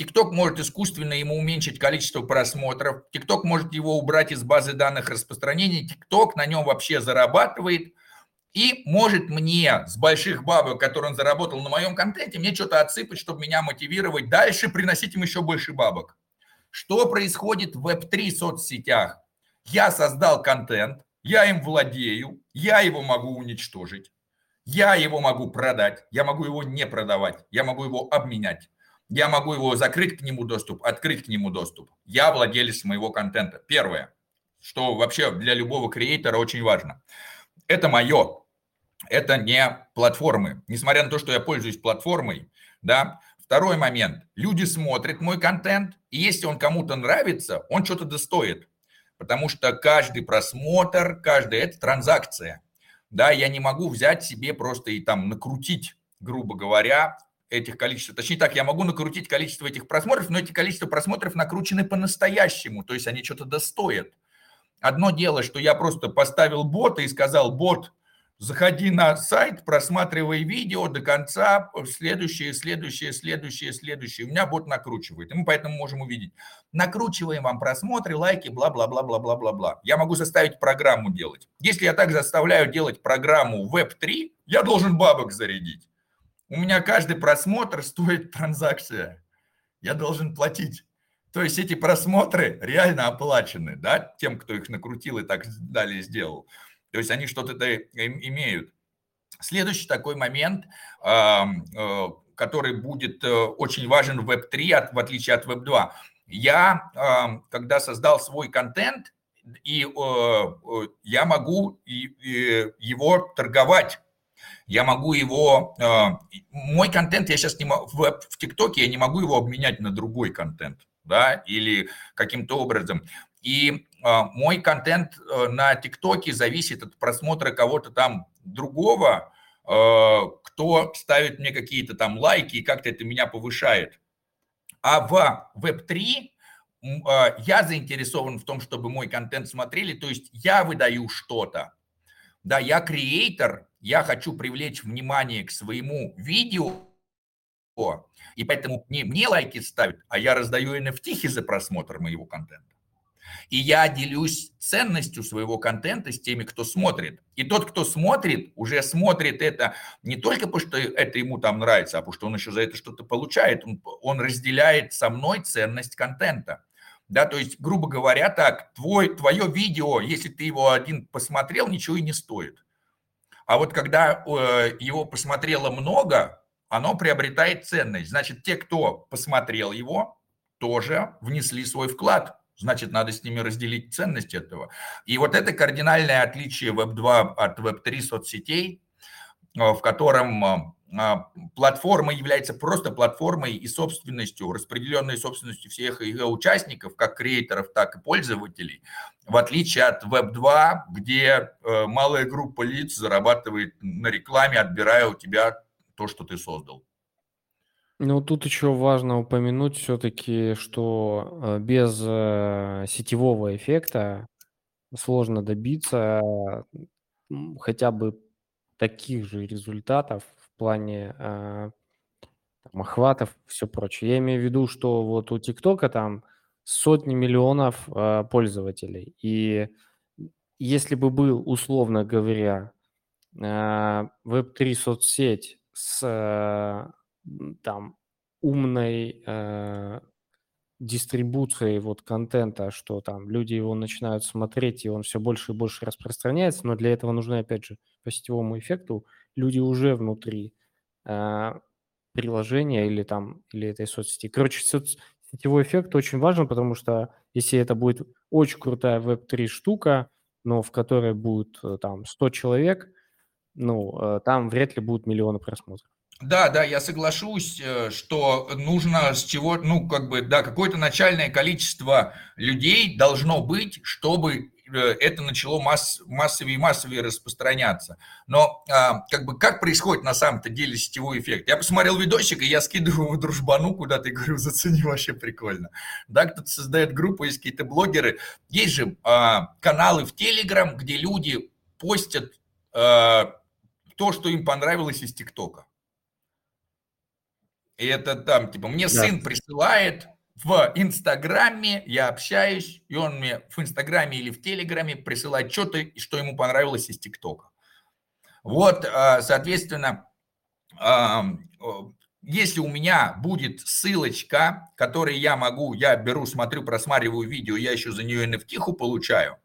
TikTok может искусственно ему уменьшить количество просмотров. TikTok может его убрать из базы данных распространения. TikTok на нем вообще зарабатывает. И может мне с больших бабок, которые он заработал на моем контенте, мне что-то отсыпать, чтобы меня мотивировать дальше, приносить им еще больше бабок. Что происходит в Web3 соцсетях? Я создал контент, я им владею, я его могу уничтожить. Я его могу продать, я могу его не продавать, я могу его обменять. Я могу его закрыть к нему доступ, открыть к нему доступ. Я владелец моего контента. Первое, что вообще для любого креатора очень важно. Это мое. Это не платформы. Несмотря на то, что я пользуюсь платформой, да, Второй момент. Люди смотрят мой контент, и если он кому-то нравится, он что-то достоит. Потому что каждый просмотр, каждая это транзакция да, я не могу взять себе просто и там накрутить, грубо говоря, этих количеств. Точнее так, я могу накрутить количество этих просмотров, но эти количество просмотров накручены по-настоящему, то есть они что-то достоят. Одно дело, что я просто поставил бота и сказал, бот, Заходи на сайт, просматривай видео до конца, следующее, следующее, следующее, следующее. У меня бот накручивает, и мы поэтому можем увидеть. Накручиваем вам просмотры, лайки, бла-бла-бла-бла-бла-бла-бла. Я могу заставить программу делать. Если я так заставляю делать программу Web3, я должен бабок зарядить. У меня каждый просмотр стоит транзакция. Я должен платить. То есть эти просмотры реально оплачены, да, тем, кто их накрутил и так далее сделал. То есть они что-то имеют. Следующий такой момент, э, который будет очень важен в Web3, в отличие от Web2. Я, когда создал свой контент, и я могу его торговать я могу его, мой контент я сейчас не могу, в ТикТоке я не могу его обменять на другой контент, да, или каким-то образом. И мой контент на ТикТоке зависит от просмотра кого-то там другого, кто ставит мне какие-то там лайки и как-то это меня повышает. А в Web3 я заинтересован в том, чтобы мой контент смотрели, то есть я выдаю что-то. Да, я креатор, я хочу привлечь внимание к своему видео, и поэтому не мне лайки ставят, а я раздаю NFT за просмотр моего контента. И я делюсь ценностью своего контента с теми, кто смотрит. И тот, кто смотрит, уже смотрит это не только потому, что это ему там нравится, а потому что он еще за это что-то получает. Он, он разделяет со мной ценность контента. Да, то есть, грубо говоря, так, твой, твое видео, если ты его один посмотрел, ничего и не стоит. А вот когда э, его посмотрело много, оно приобретает ценность. Значит, те, кто посмотрел его, тоже внесли свой вклад. Значит, надо с ними разделить ценность этого. И вот это кардинальное отличие Web2 от Web3 соцсетей, э, в котором э, а, платформа является просто платформой и собственностью, распределенной собственностью всех ее участников, как креаторов, так и пользователей, в отличие от Web2, где э, малая группа лиц зарабатывает на рекламе, отбирая у тебя то, что ты создал. Ну, тут еще важно упомянуть все-таки, что э, без э, сетевого эффекта сложно добиться хотя бы таких же результатов плане э, там, охватов, все прочее. Я имею в виду, что вот у ТикТока там сотни миллионов пользователей. И если бы был, условно говоря, э, веб-3 соцсеть с там умной э, дистрибуцией вот контента, что там люди его начинают смотреть, и он все больше и больше распространяется, но для этого нужны, опять же, по сетевому эффекту люди уже внутри э, приложения или там, или этой соцсети. Короче, соц... сетевой эффект очень важен, потому что если это будет очень крутая веб-3 штука, но в которой будет э, там 100 человек, ну, э, там вряд ли будут миллионы просмотров. Да, да, я соглашусь, э, что нужно с чего, ну, как бы, да, какое-то начальное количество людей должно быть, чтобы Э, это начало масс, массовее и массовее распространяться. Но а, как бы как происходит на самом-то деле сетевой эффект? Я посмотрел видосик, и я скидываю его дружбану куда-то и говорю, зацени, вообще прикольно. Да, кто-то создает группу, есть какие-то блогеры. Есть же а, каналы в Телеграм, где люди постят а, то, что им понравилось из ТикТока. И это там, типа, мне да. сын присылает, в Инстаграме я общаюсь, и он мне в Инстаграме или в Телеграме присылает что-то, что ему понравилось из ТикТока. Вот, а, соответственно, если у меня будет ссылочка, которой я могу, я беру, смотрю, просматриваю видео, я еще за нее NFT получаю,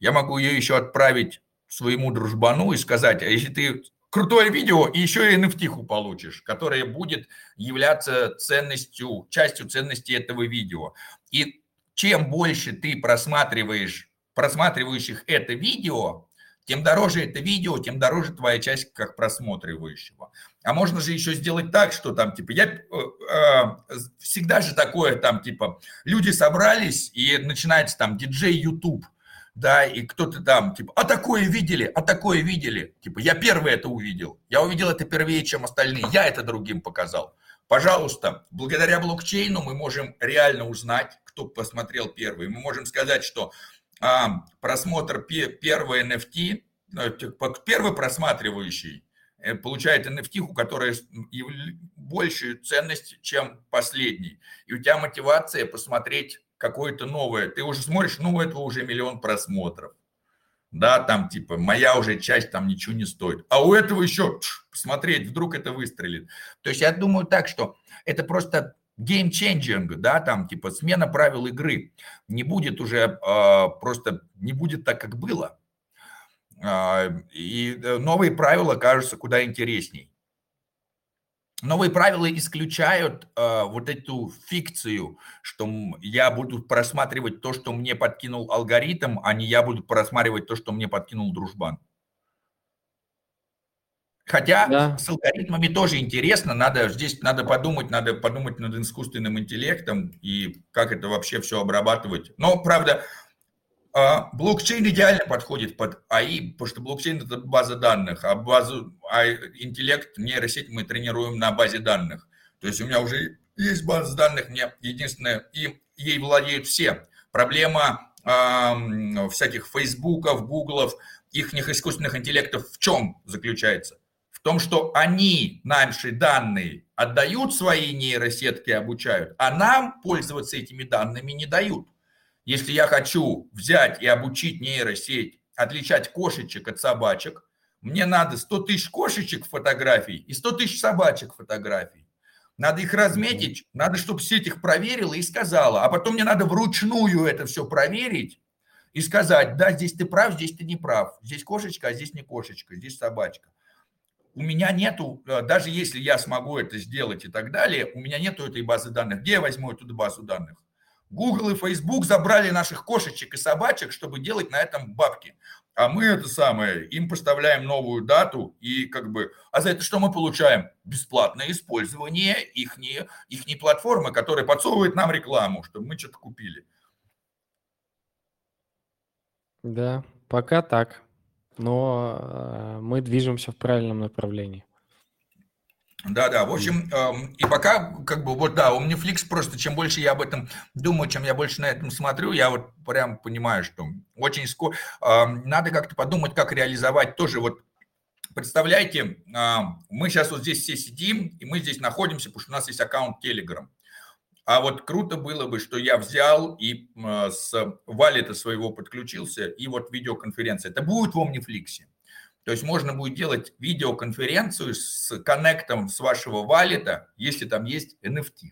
я могу ее еще отправить своему дружбану и сказать, а если ты крутое видео, и еще и NFT получишь, которая будет являться ценностью, частью ценности этого видео. И чем больше ты просматриваешь, просматривающих это видео, тем дороже это видео, тем дороже твоя часть как просматривающего. А можно же еще сделать так, что там, типа, я э, э, всегда же такое, там, типа, люди собрались, и начинается там диджей YouTube – да, и кто-то там, типа, а такое видели, а такое видели. Типа, я первый это увидел. Я увидел это первее, чем остальные. Я это другим показал. Пожалуйста, благодаря блокчейну мы можем реально узнать, кто посмотрел первый. Мы можем сказать, что а, просмотр первого NFT, э, первый просматривающий э, получает NFT, у которой большую ценность, чем последний. И у тебя мотивация посмотреть какое-то новое, ты уже смотришь, ну, этого уже миллион просмотров. Да, там типа моя уже часть там ничего не стоит. А у этого еще посмотреть, вдруг это выстрелит. То есть я думаю так, что это просто changing, да, там типа смена правил игры. Не будет уже э, просто, не будет так, как было. А, и э, новые правила кажутся куда интересней. Новые правила исключают э, вот эту фикцию, что я буду просматривать то, что мне подкинул алгоритм, а не я буду просматривать то, что мне подкинул дружбан. Хотя да. с алгоритмами тоже интересно, надо здесь надо подумать, надо подумать над искусственным интеллектом и как это вообще все обрабатывать. Но, правда, блокчейн идеально подходит под АИ, потому что блокчейн это база данных, а базу, а интеллект, нейросеть мы тренируем на базе данных. То есть у меня уже есть база данных, мне единственное, и ей владеют все. Проблема э, всяких фейсбуков, гуглов, их искусственных интеллектов в чем заключается? В том, что они наши данные отдают свои нейросетки, обучают, а нам пользоваться этими данными не дают. Если я хочу взять и обучить нейросеть отличать кошечек от собачек, мне надо 100 тысяч кошечек фотографий и 100 тысяч собачек фотографий. Надо их разметить, надо, чтобы сеть их проверила и сказала. А потом мне надо вручную это все проверить и сказать, да, здесь ты прав, здесь ты не прав. Здесь кошечка, а здесь не кошечка, здесь собачка. У меня нету, э, даже если я смогу это сделать и так далее, у меня нету этой базы данных. Где я возьму эту базу данных? Google и Facebook забрали наших кошечек и собачек, чтобы делать на этом бабки. А мы это самое, им поставляем новую дату и как бы... А за это что мы получаем? Бесплатное использование их, их платформы, которая подсовывает нам рекламу, чтобы мы что-то купили. Да, пока так. Но э, мы движемся в правильном направлении. Да, да, в общем, э, и пока, как бы, вот, да, у меня Netflix просто, чем больше я об этом думаю, чем я больше на этом смотрю, я вот прям понимаю, что очень скоро, э, надо как-то подумать, как реализовать тоже вот Представляете, э, мы сейчас вот здесь все сидим, и мы здесь находимся, потому что у нас есть аккаунт Telegram. А вот круто было бы, что я взял и э, с валета своего подключился, и вот видеоконференция. Это будет в Omniflix. То есть можно будет делать видеоконференцию с коннектом с вашего валета, если там есть NFT.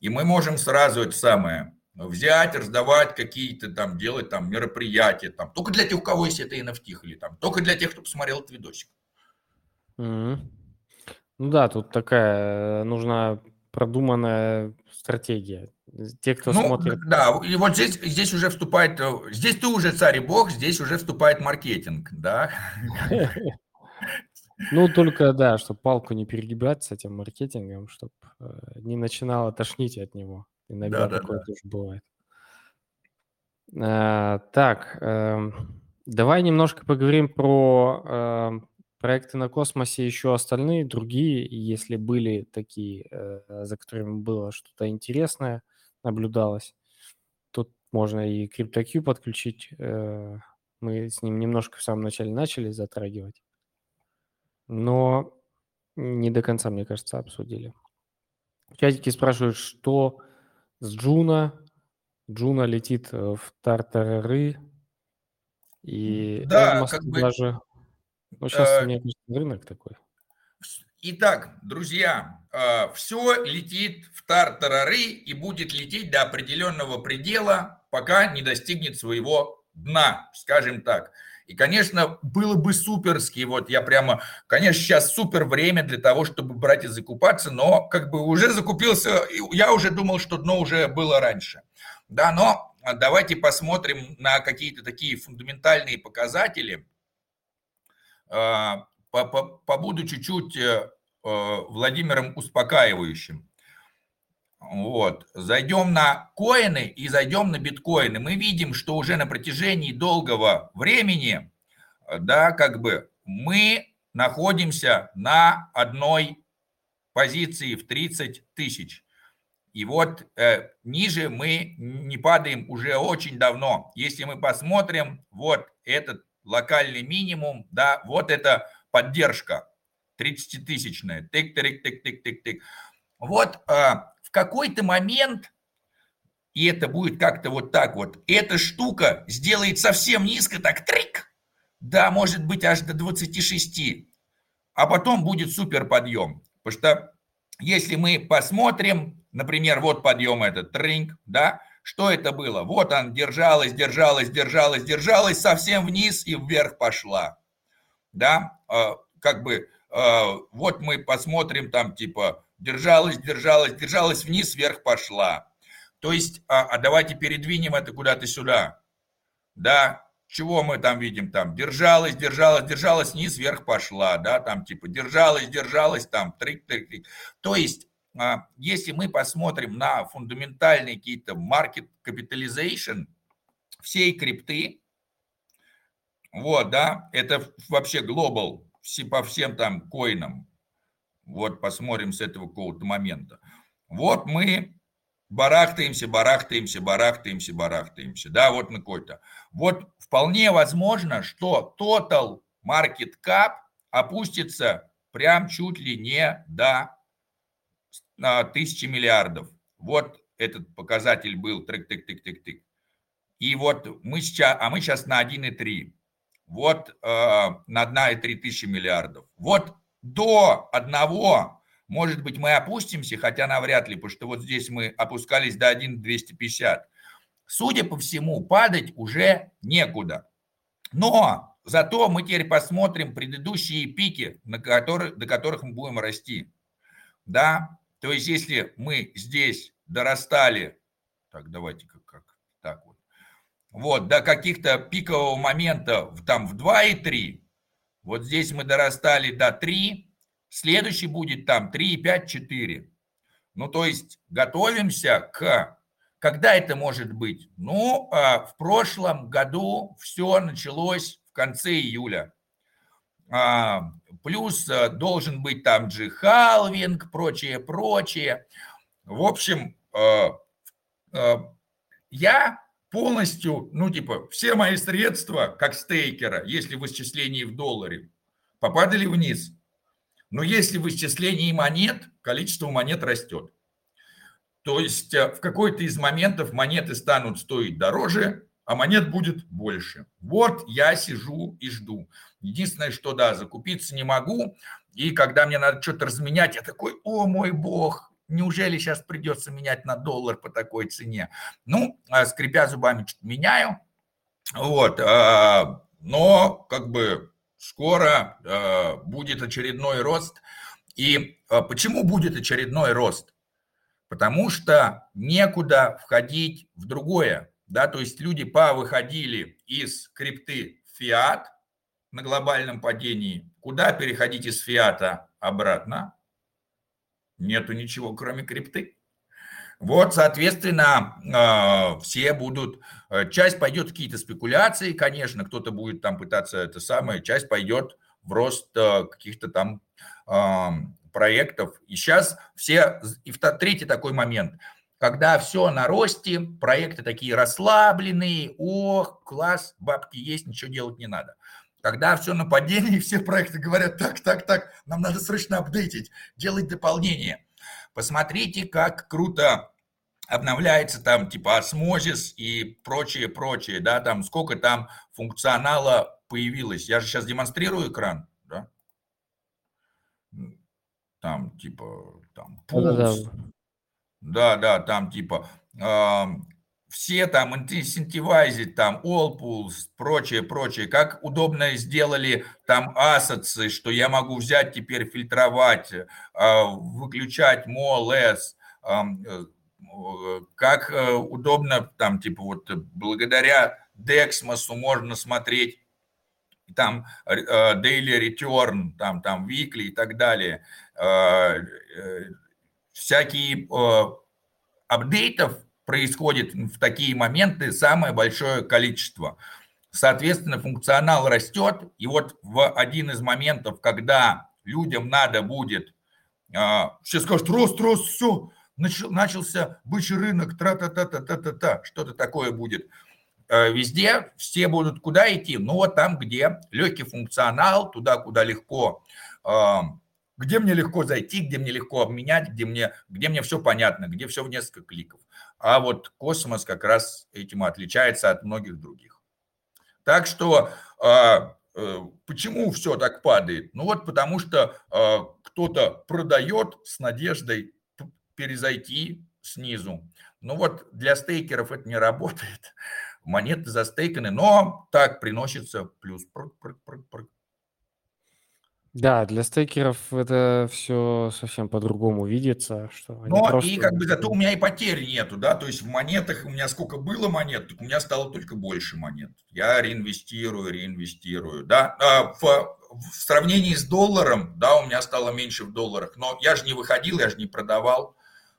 И мы можем сразу это самое взять, раздавать какие-то там, делать там мероприятия, там, только для тех, у кого есть это NFT, или там, только для тех, кто посмотрел этот видосик. Mm-hmm. Ну да, тут такая нужна продуманная стратегия. Те, кто ну, смотрит... Да, и вот здесь, здесь уже вступает... Э, здесь ты уже царь и бог, здесь уже вступает маркетинг, да? Ну, только, да, чтобы палку не перегибать с этим маркетингом, чтобы э, не начинало тошнить от него. Иногда да, такое да, тоже бывает. А, так, э, давай немножко поговорим про э, проекты на космосе, еще остальные, другие, если были такие, э, за которыми было что-то интересное наблюдалось. Тут можно и CryptoQ подключить. Э, мы с ним немножко в самом начале начали затрагивать, но не до конца, мне кажется, обсудили. В чатике спрашивают, что с Juno. Juno летит э, в Тартарары. И да, как бы... даже... Ну, сейчас, э... мне кажется, рынок такой. Итак, друзья, э, все летит в тартарары и будет лететь до определенного предела, пока не достигнет своего дна, скажем так. И, конечно, было бы суперски, вот я прямо, конечно, сейчас супер время для того, чтобы брать и закупаться, но как бы уже закупился, я уже думал, что дно уже было раньше. Да, но давайте посмотрим на какие-то такие фундаментальные показатели, э, побуду чуть-чуть э, э, Владимиром успокаивающим. Вот. Зайдем на коины и зайдем на биткоины. Мы видим, что уже на протяжении долгого времени, да, как бы мы находимся на одной позиции в 30 тысяч. И вот э, ниже мы не падаем уже очень давно. Если мы посмотрим, вот этот локальный минимум, да, вот это поддержка 30-тысячная, тык-тык-тык-тык-тык-тык. Вот а, в какой-то момент, и это будет как-то вот так вот, эта штука сделает совсем низко, так трик, да, может быть аж до 26, а потом будет супер подъем. Потому что если мы посмотрим, например, вот подъем этот тринг, да, что это было? Вот он держалась, держалась, держалась, держалась, совсем вниз и вверх пошла. Да, как бы, а, вот мы посмотрим там, типа, держалась, держалась, держалась вниз, вверх пошла. То есть, а, а давайте передвинем это куда-то сюда. Да, чего мы там видим? Там держалась, держалась, держалась, вниз, вверх пошла, да, там типа держалась, держалась, там трик, трик, трик. То есть, а, если мы посмотрим на фундаментальные какие-то market capitalization всей крипты, вот, да, это вообще глобал по всем там коинам, вот посмотрим с этого какого-то момента. Вот мы барахтаемся, барахтаемся, барахтаемся, барахтаемся. Да, вот на какой-то. Вот вполне возможно, что total market cap опустится прям чуть ли не до тысячи миллиардов. Вот этот показатель был трик-тик-тик-тик-тик. И вот мы сейчас, а мы сейчас на 1,3. Вот э, на 1,3 тысячи миллиардов. Вот до одного может быть, мы опустимся, хотя навряд ли, потому что вот здесь мы опускались до 1,250. Судя по всему, падать уже некуда. Но зато мы теперь посмотрим предыдущие пики, на которые, до которых мы будем расти. Да, то есть если мы здесь дорастали, так давайте как, как вот до каких-то пикового момента там в 2,3, вот здесь мы дорастали до 3, Следующий будет там 3, 5, 4. Ну, то есть готовимся к... Когда это может быть? Ну, а, в прошлом году все началось в конце июля. А, плюс а, должен быть там же халвинг, прочее, прочее. В общем, я полностью, ну, типа, все мои средства, как стейкера, если в исчислении в долларе, попадали вниз – но если в исчислении монет, количество монет растет. То есть э, в какой-то из моментов монеты станут стоить дороже, а монет будет больше. Вот я сижу и жду. Единственное, что да, закупиться не могу. И когда мне надо что-то разменять, я такой, о мой бог, неужели сейчас придется менять на доллар по такой цене? Ну, а скрипя зубами, меняю. Вот, а, но как бы скоро э, будет очередной рост. И почему будет очередной рост? Потому что некуда входить в другое. Да? То есть люди повыходили из крипты фиат на глобальном падении. Куда переходить из фиата обратно? Нету ничего, кроме крипты. Вот, соответственно, а, все будут, э, часть пойдет какие-то спекуляции, конечно, кто-то будет там пытаться это самое, часть пойдет в рост э, каких-то там проектов. И сейчас все, и третий такой момент, когда все на росте, проекты такие расслабленные, ох, класс, бабки есть, ничего делать не надо. Когда все на падении, все проекты говорят, так, так, так, нам надо срочно апдейтить, делать дополнение – Посмотрите, как круто обновляется там типа осмозис и прочее, прочее, да, там сколько там функционала появилось. Я же сейчас демонстрирую экран, да? Там типа, там, пулс. Да, да, там типа, э, все там инцентивайзить, там, all pools, прочее, прочее, как удобно сделали там ассоцы, что я могу взять теперь фильтровать, а, выключать more, less, э, как э, удобно там, типа, вот благодаря Dexmos можно смотреть там э, daily return, там, там weekly и так далее, всякие апдейтов происходит в такие моменты самое большое количество. Соответственно, функционал растет, и вот в один из моментов, когда людям надо будет, а, все скажут, рост, рост, все, начался бычий рынок, тра-та-та-та-та-та-та, что-то такое будет. А, везде все будут куда идти? Ну, вот там, где легкий функционал, туда, куда легко а, где мне легко зайти, где мне легко обменять, где мне, где мне все понятно, где все в несколько кликов. А вот космос как раз этим отличается от многих других. Так что а, э, почему все так падает? Ну вот потому что а, кто-то продает с надеждой перезайти снизу. Ну вот для стейкеров это не работает. Монеты застейканы, но так приносится плюс. Да, для стейкеров это все совсем по-другому видится, что они Но просто... и как бы зато у меня и потери нету, да, то есть в монетах у меня сколько было монет, так у меня стало только больше монет. Я реинвестирую, реинвестирую, да. А в, в сравнении с долларом, да, у меня стало меньше в долларах, но я же не выходил, я же не продавал,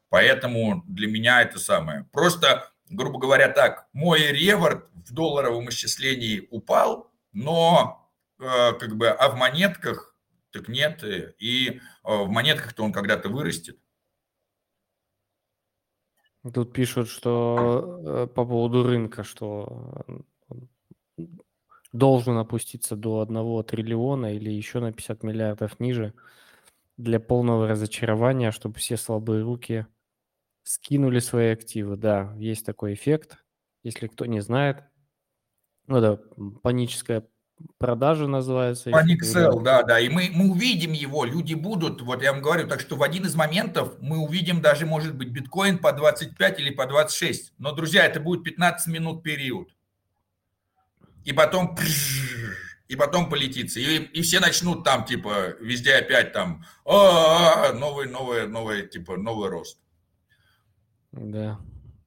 поэтому для меня это самое. Просто, грубо говоря, так, мой реворд в долларовом исчислении упал, но э, как бы, а в монетках так нет. Э, и э, в монетках-то он когда-то вырастет. Тут пишут, что э, по поводу рынка, что должен опуститься до 1 триллиона или еще на 50 миллиардов ниже для полного разочарования, чтобы все слабые руки скинули свои активы. Да, есть такой эффект. Если кто не знает, ну, это паническая продажи называется. Panic Sell, да, да, и мы, мы увидим его, люди будут, вот я вам говорю, так что в один из моментов мы увидим даже, может быть, биткоин по 25 или по 26, но, друзья, это будет 15 минут период, и потом, и потом полетится, и, и все начнут там, типа, везде опять там, «А, новый, новый, новый, типа, новый рост. Да.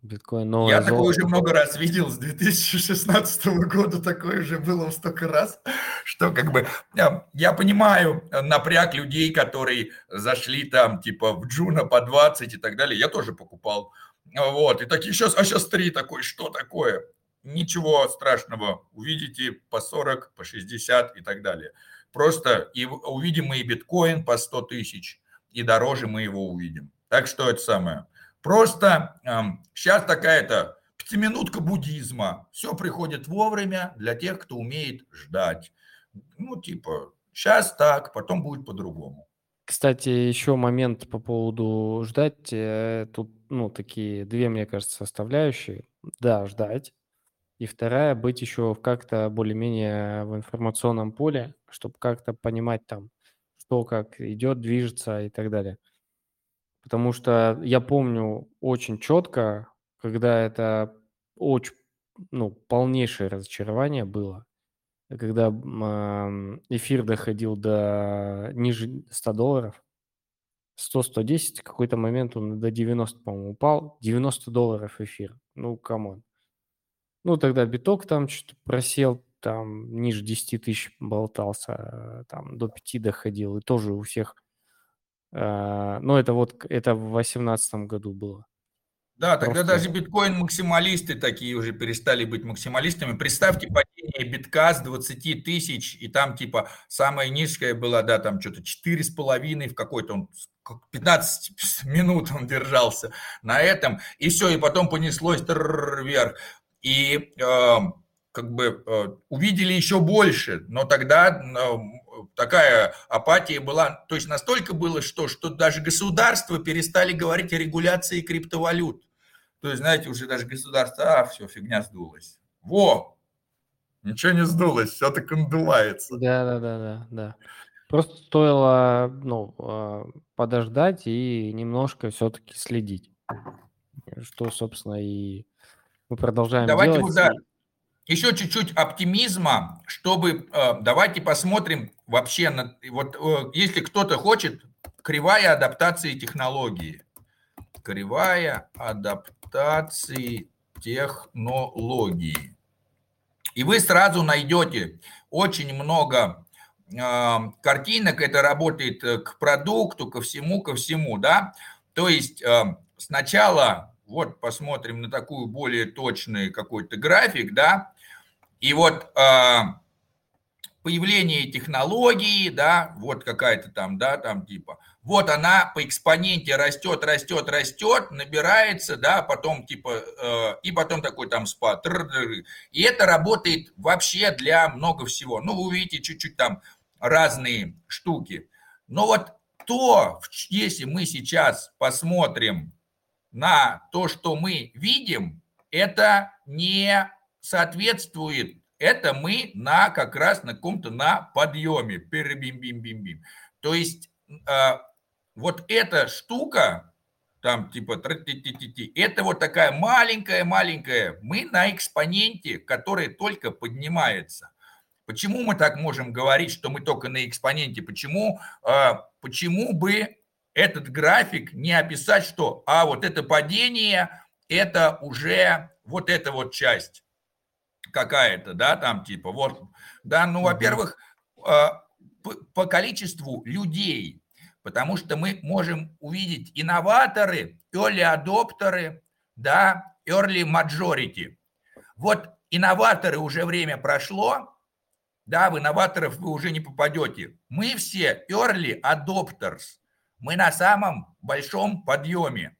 Биткоин новое Я золото. такое уже много раз видел с 2016 года, такое уже было в столько раз, что как бы я, я понимаю напряг людей, которые зашли там типа в Juno по 20 и так далее, я тоже покупал. Вот, и такие сейчас, а сейчас 3 такой, что такое? Ничего страшного, увидите по 40, по 60 и так далее. Просто и увидим мы и биткоин по 100 тысяч, и дороже мы его увидим. Так что это самое. Просто э, сейчас такая-то пятиминутка буддизма. Все приходит вовремя для тех, кто умеет ждать. Ну, типа, сейчас так, потом будет по-другому. Кстати, еще момент по поводу ждать. Э, тут, ну, такие две, мне кажется, составляющие. Да, ждать. И вторая, быть еще как-то более-менее в информационном поле, чтобы как-то понимать там, что как идет, движется и так далее. Потому что я помню очень четко, когда это очень, ну, полнейшее разочарование было, когда эфир доходил до ниже 100 долларов, 100-110, какой-то момент он до 90, по-моему, упал, 90 долларов эфир, ну, come on. Ну, тогда биток там что-то просел, там ниже 10 тысяч болтался, там до 5 доходил, и тоже у всех а, ну, это вот, это в 2018 году было. Да, тогда Просто... даже биткоин-максималисты такие уже перестали быть максималистами. Представьте падение битка с 20 тысяч, и там типа самая низкая была, да, там что-то 4,5 в какой-то он 15 минут он держался на этом, и все, и потом понеслось вверх. И э, как бы э, увидели еще больше, но тогда э, такая апатия была, то есть настолько было, что, что даже государства перестали говорить о регуляции криптовалют. То есть, знаете, уже даже государство, а, все, фигня сдулась. Во! Ничего не сдулось, все так надувается. Да, да, да, да, да. Просто стоило ну, а, подождать и немножко все-таки следить. Что, собственно, и мы продолжаем Давайте делать. Да, еще чуть-чуть оптимизма, чтобы э, давайте посмотрим вообще на вот э, если кто-то хочет кривая адаптации технологии, кривая адаптации технологии, и вы сразу найдете очень много э, картинок. Это работает к продукту, ко всему, ко всему, да. То есть сначала вот посмотрим на такую более точный какой-то график, да, и вот э, появление технологии, да, вот какая-то там, да, там типа, вот она по экспоненте растет, растет, растет, набирается, да, потом типа, э, и потом такой там спад. И это работает вообще для много всего. Ну, вы увидите чуть-чуть там разные штуки. Но вот то, если мы сейчас посмотрим на то, что мы видим, это не соответствует. Это мы на как раз на каком-то на подъеме. Бим-бим-бим-бим. То есть э, вот эта штука, там типа это вот такая маленькая-маленькая, мы на экспоненте, который только поднимается. Почему мы так можем говорить, что мы только на экспоненте? Почему, а, почему бы этот график не описать, что а вот это падение, это уже вот эта вот часть какая-то, да, там типа вот, да, ну, во-первых, а, по количеству людей, потому что мы можем увидеть инноваторы, early адоптеры, да, early majority. Вот инноваторы уже время прошло, да, в инноваторов вы уже не попадете. Мы все early adopters, мы на самом большом подъеме.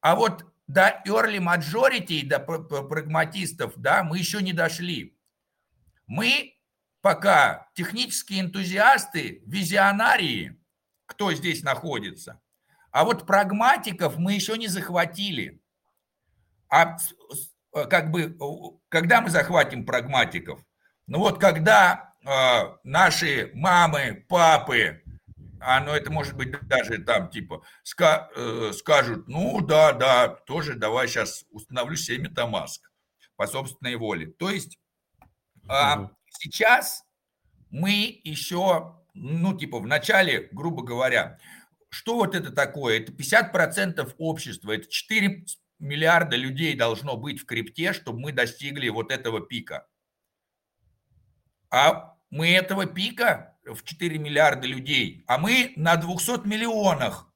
А вот до early majority, до прагматистов, да, мы еще не дошли. Мы пока технические энтузиасты, визионарии, кто здесь находится. А вот прагматиков мы еще не захватили. А э, как бы, когда мы захватим прагматиков? Ну вот когда э, наши мамы, папы, а ну это может быть даже там типа ска, э, скажут, ну да, да, тоже давай сейчас установлю себе метамаск по собственной воле. То есть э, сейчас мы еще ну, типа, в начале, грубо говоря, что вот это такое? Это 50% общества, это 4 миллиарда людей должно быть в крипте, чтобы мы достигли вот этого пика. А мы этого пика в 4 миллиарда людей, а мы на 200 миллионах.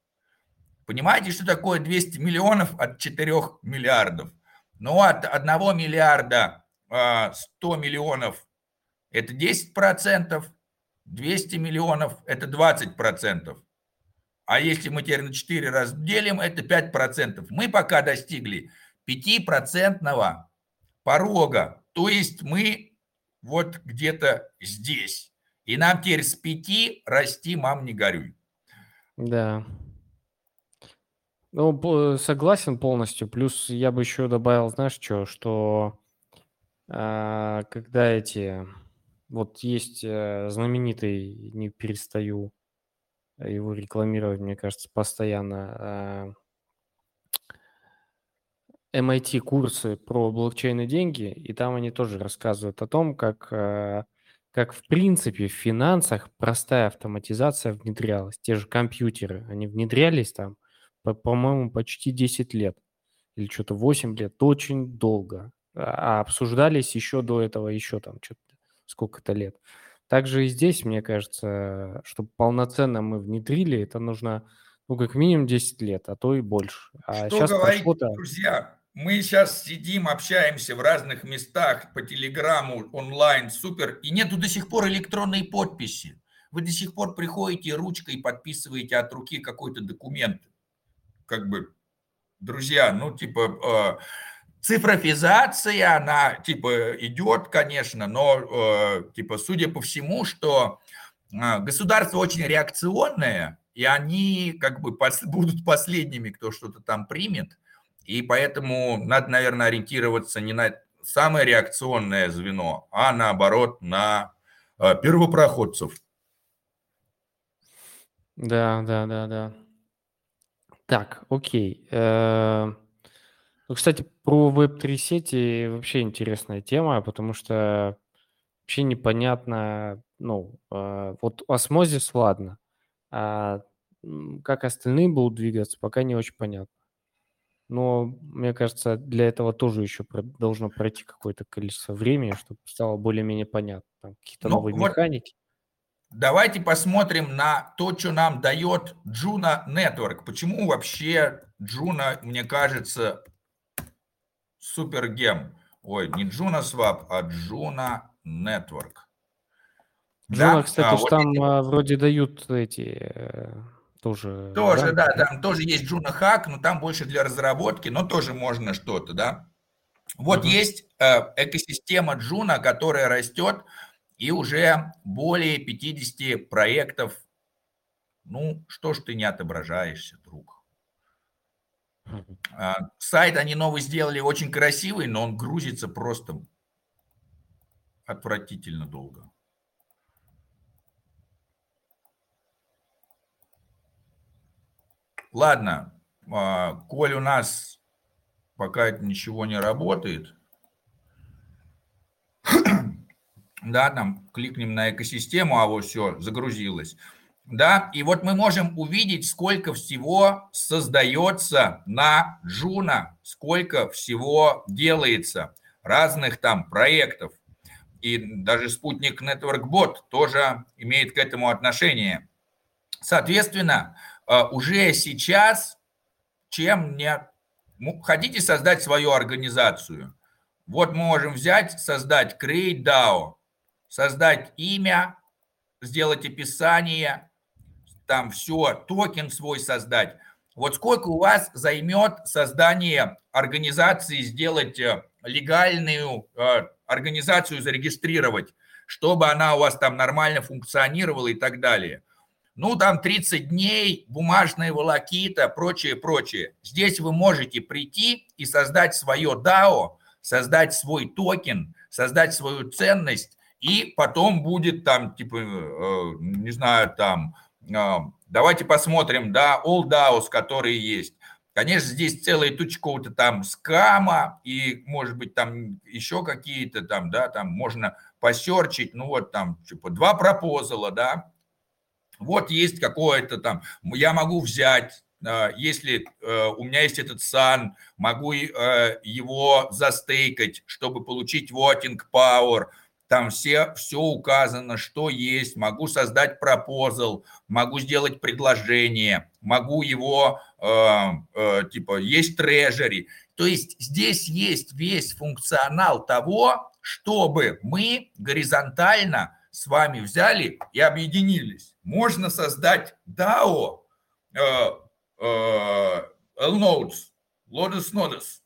Понимаете, что такое 200 миллионов от 4 миллиардов? Ну, от 1 миллиарда 100 а, миллионов – это 10 процентов, 200 миллионов – это 20 процентов. А если мы теперь на 4 разделим, это 5 процентов. Мы пока достигли 5 процентного порога. То есть мы вот где-то здесь. И нам теперь с 5 расти, мам, не горюй. Да. Ну, согласен полностью. Плюс я бы еще добавил, знаешь, что, что а, когда эти вот есть э, знаменитый, не перестаю его рекламировать, мне кажется, постоянно, а, курсы про блокчейн и деньги, и там они тоже рассказывают о том, как, э, как в принципе в финансах простая автоматизация внедрялась. Те же компьютеры, они внедрялись там, по- по-моему, почти 10 лет или что-то 8 лет, очень долго. А, а обсуждались еще до этого еще там что-то сколько-то лет. Также и здесь, мне кажется, чтобы полноценно мы внедрили, это нужно, ну, как минимум 10 лет, а то и больше. А Что говорить, друзья? Мы сейчас сидим, общаемся в разных местах по телеграмму, онлайн, супер, и нету до сих пор электронной подписи. Вы до сих пор приходите ручкой подписываете от руки какой-то документ. Как бы, друзья, ну, типа, э, Цифровизация, она типа идет, конечно, но э, типа судя по всему, что э, государство очень реакционное, и они как бы пос, будут последними, кто что-то там примет, и поэтому надо, наверное, ориентироваться не на самое реакционное звено, а наоборот на э, первопроходцев. Да, да, да, да. Так, окей. Э, ну, кстати, про Web3 сети вообще интересная тема, потому что вообще непонятно, ну, э, вот осмозис, ладно, а как остальные будут двигаться, пока не очень понятно. Но, мне кажется, для этого тоже еще должно пройти какое-то количество времени, чтобы стало более-менее понятно. Там какие-то ну, новые вот механики. Давайте посмотрим на то, что нам дает Juno Network. Почему вообще Juno, мне кажется, Супергем. Ой, не Juno Swap, а Juno Network. Juno, да? кстати, а, вот там эти... А, вроде дают эти э, тоже... Тоже, да? да, там тоже есть Juno Hack, но там больше для разработки, но тоже можно что-то, да. Вот uh-huh. есть э, экосистема Juno, которая растет, и уже более 50 проектов. Ну, что ж ты не отображаешься, друг? А, сайт они новый сделали очень красивый, но он грузится просто отвратительно долго. Ладно, а, коль у нас пока ничего не работает, да, там кликнем на экосистему, а вот все, загрузилось. Да, и вот мы можем увидеть, сколько всего создается на Джуна, сколько всего делается, разных там проектов. И даже спутник Network Bot тоже имеет к этому отношение. Соответственно, уже сейчас, чем не хотите создать свою организацию, вот мы можем взять, создать Create DAO, создать имя, сделать описание, там все, токен свой создать. Вот сколько у вас займет создание организации, сделать э, легальную э, организацию, зарегистрировать, чтобы она у вас там нормально функционировала и так далее. Ну, там 30 дней, бумажная волокита, прочее, прочее. Здесь вы можете прийти и создать свое DAO, создать свой токен, создать свою ценность, и потом будет там, типа, э, не знаю, там, э, давайте посмотрим, да, all DAOs, которые есть. Конечно, здесь целая туча какого-то там скама, и, может быть, там еще какие-то там, да, там можно посерчить, ну вот там, типа, два пропозала, да, вот есть какое-то там, я могу взять, э, если у меня есть этот сан, могу его застейкать, чтобы получить voting power – там все, все указано, что есть, могу создать пропозал, могу сделать предложение, могу его, э, э, типа, есть трежери. То есть здесь есть весь функционал того, чтобы мы горизонтально с вами взяли и объединились. Можно создать DAO, э, э, L-Nodes, Lotus Nodes,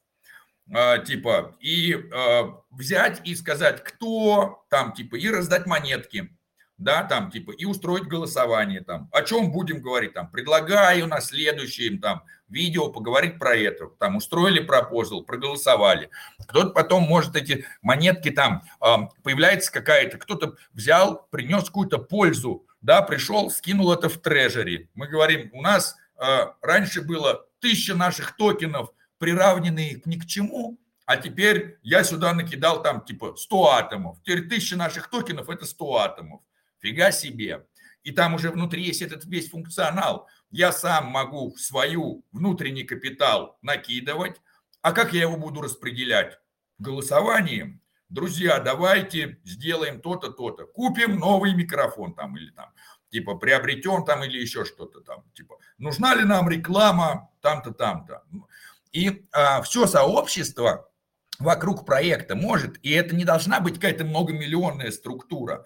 а, типа, и а, взять и сказать, кто там, типа, и раздать монетки, да, там, типа, и устроить голосование там. О чем будем говорить там? Предлагаю на следующем там видео поговорить про это. Там устроили пропозал, проголосовали. Кто-то потом может эти монетки там, а, появляется какая-то, кто-то взял, принес какую-то пользу, да, пришел, скинул это в трежери. Мы говорим, у нас раньше было тысяча наших токенов, приравненные ни к чему, а теперь я сюда накидал там типа 100 атомов. Теперь тысяча наших токенов – это 100 атомов. Фига себе. И там уже внутри есть этот весь функционал. Я сам могу свою внутренний капитал накидывать. А как я его буду распределять? Голосованием. Друзья, давайте сделаем то-то, то-то. Купим новый микрофон там или там типа приобретен там или еще что-то там, типа нужна ли нам реклама там-то, там-то. И а, все сообщество вокруг проекта может, и это не должна быть какая-то многомиллионная структура.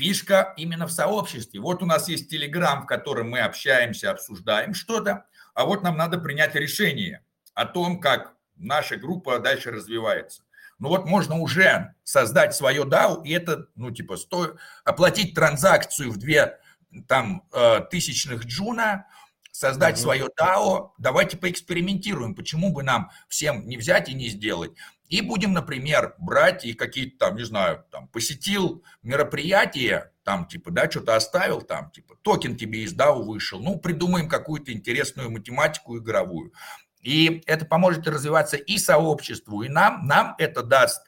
Фишка именно в сообществе. Вот у нас есть Телеграм, в котором мы общаемся, обсуждаем что-то, а вот нам надо принять решение о том, как наша группа дальше развивается. Ну вот можно уже создать свое DAO, и это, ну типа, сто... оплатить транзакцию в две там э, тысячных джуна, создать mm свое DAO, давайте поэкспериментируем, почему бы нам всем не взять и не сделать. И будем, например, брать и какие-то там, не знаю, там, посетил мероприятие, там, типа, да, что-то оставил, там, типа, токен тебе из DAO вышел, ну, придумаем какую-то интересную математику игровую. И это поможет развиваться и сообществу, и нам, нам это даст.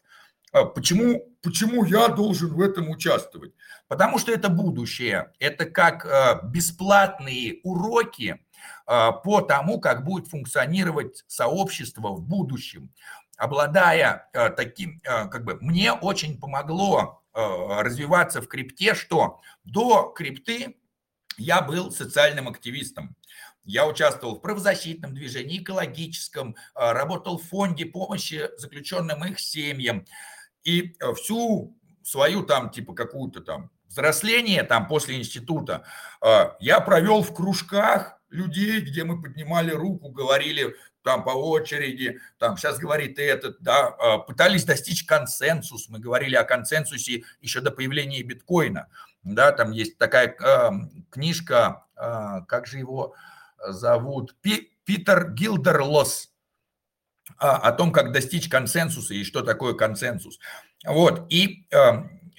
А почему, почему я должен в этом участвовать? Потому что это будущее. Это как э, бесплатные уроки э, по тому, как будет функционировать сообщество в будущем. Обладая э, таким, как бы, мне очень помогло развиваться в крипте, что до крипты я был социальным активистом. Я участвовал в правозащитном движении, экологическом, работал в фонде помощи заключенным их семьям. И всю свою там, типа, какую-то там взросление там после института я провел в кружках людей, где мы поднимали руку, говорили там по очереди, там сейчас говорит этот, да, а, пытались достичь консенсус, мы говорили о консенсусе еще до появления биткоина, да, там есть такая э, книжка, э, как же его зовут, Пи, Питер Гилдерлос, о том, как достичь консенсуса и что такое консенсус. Вот, и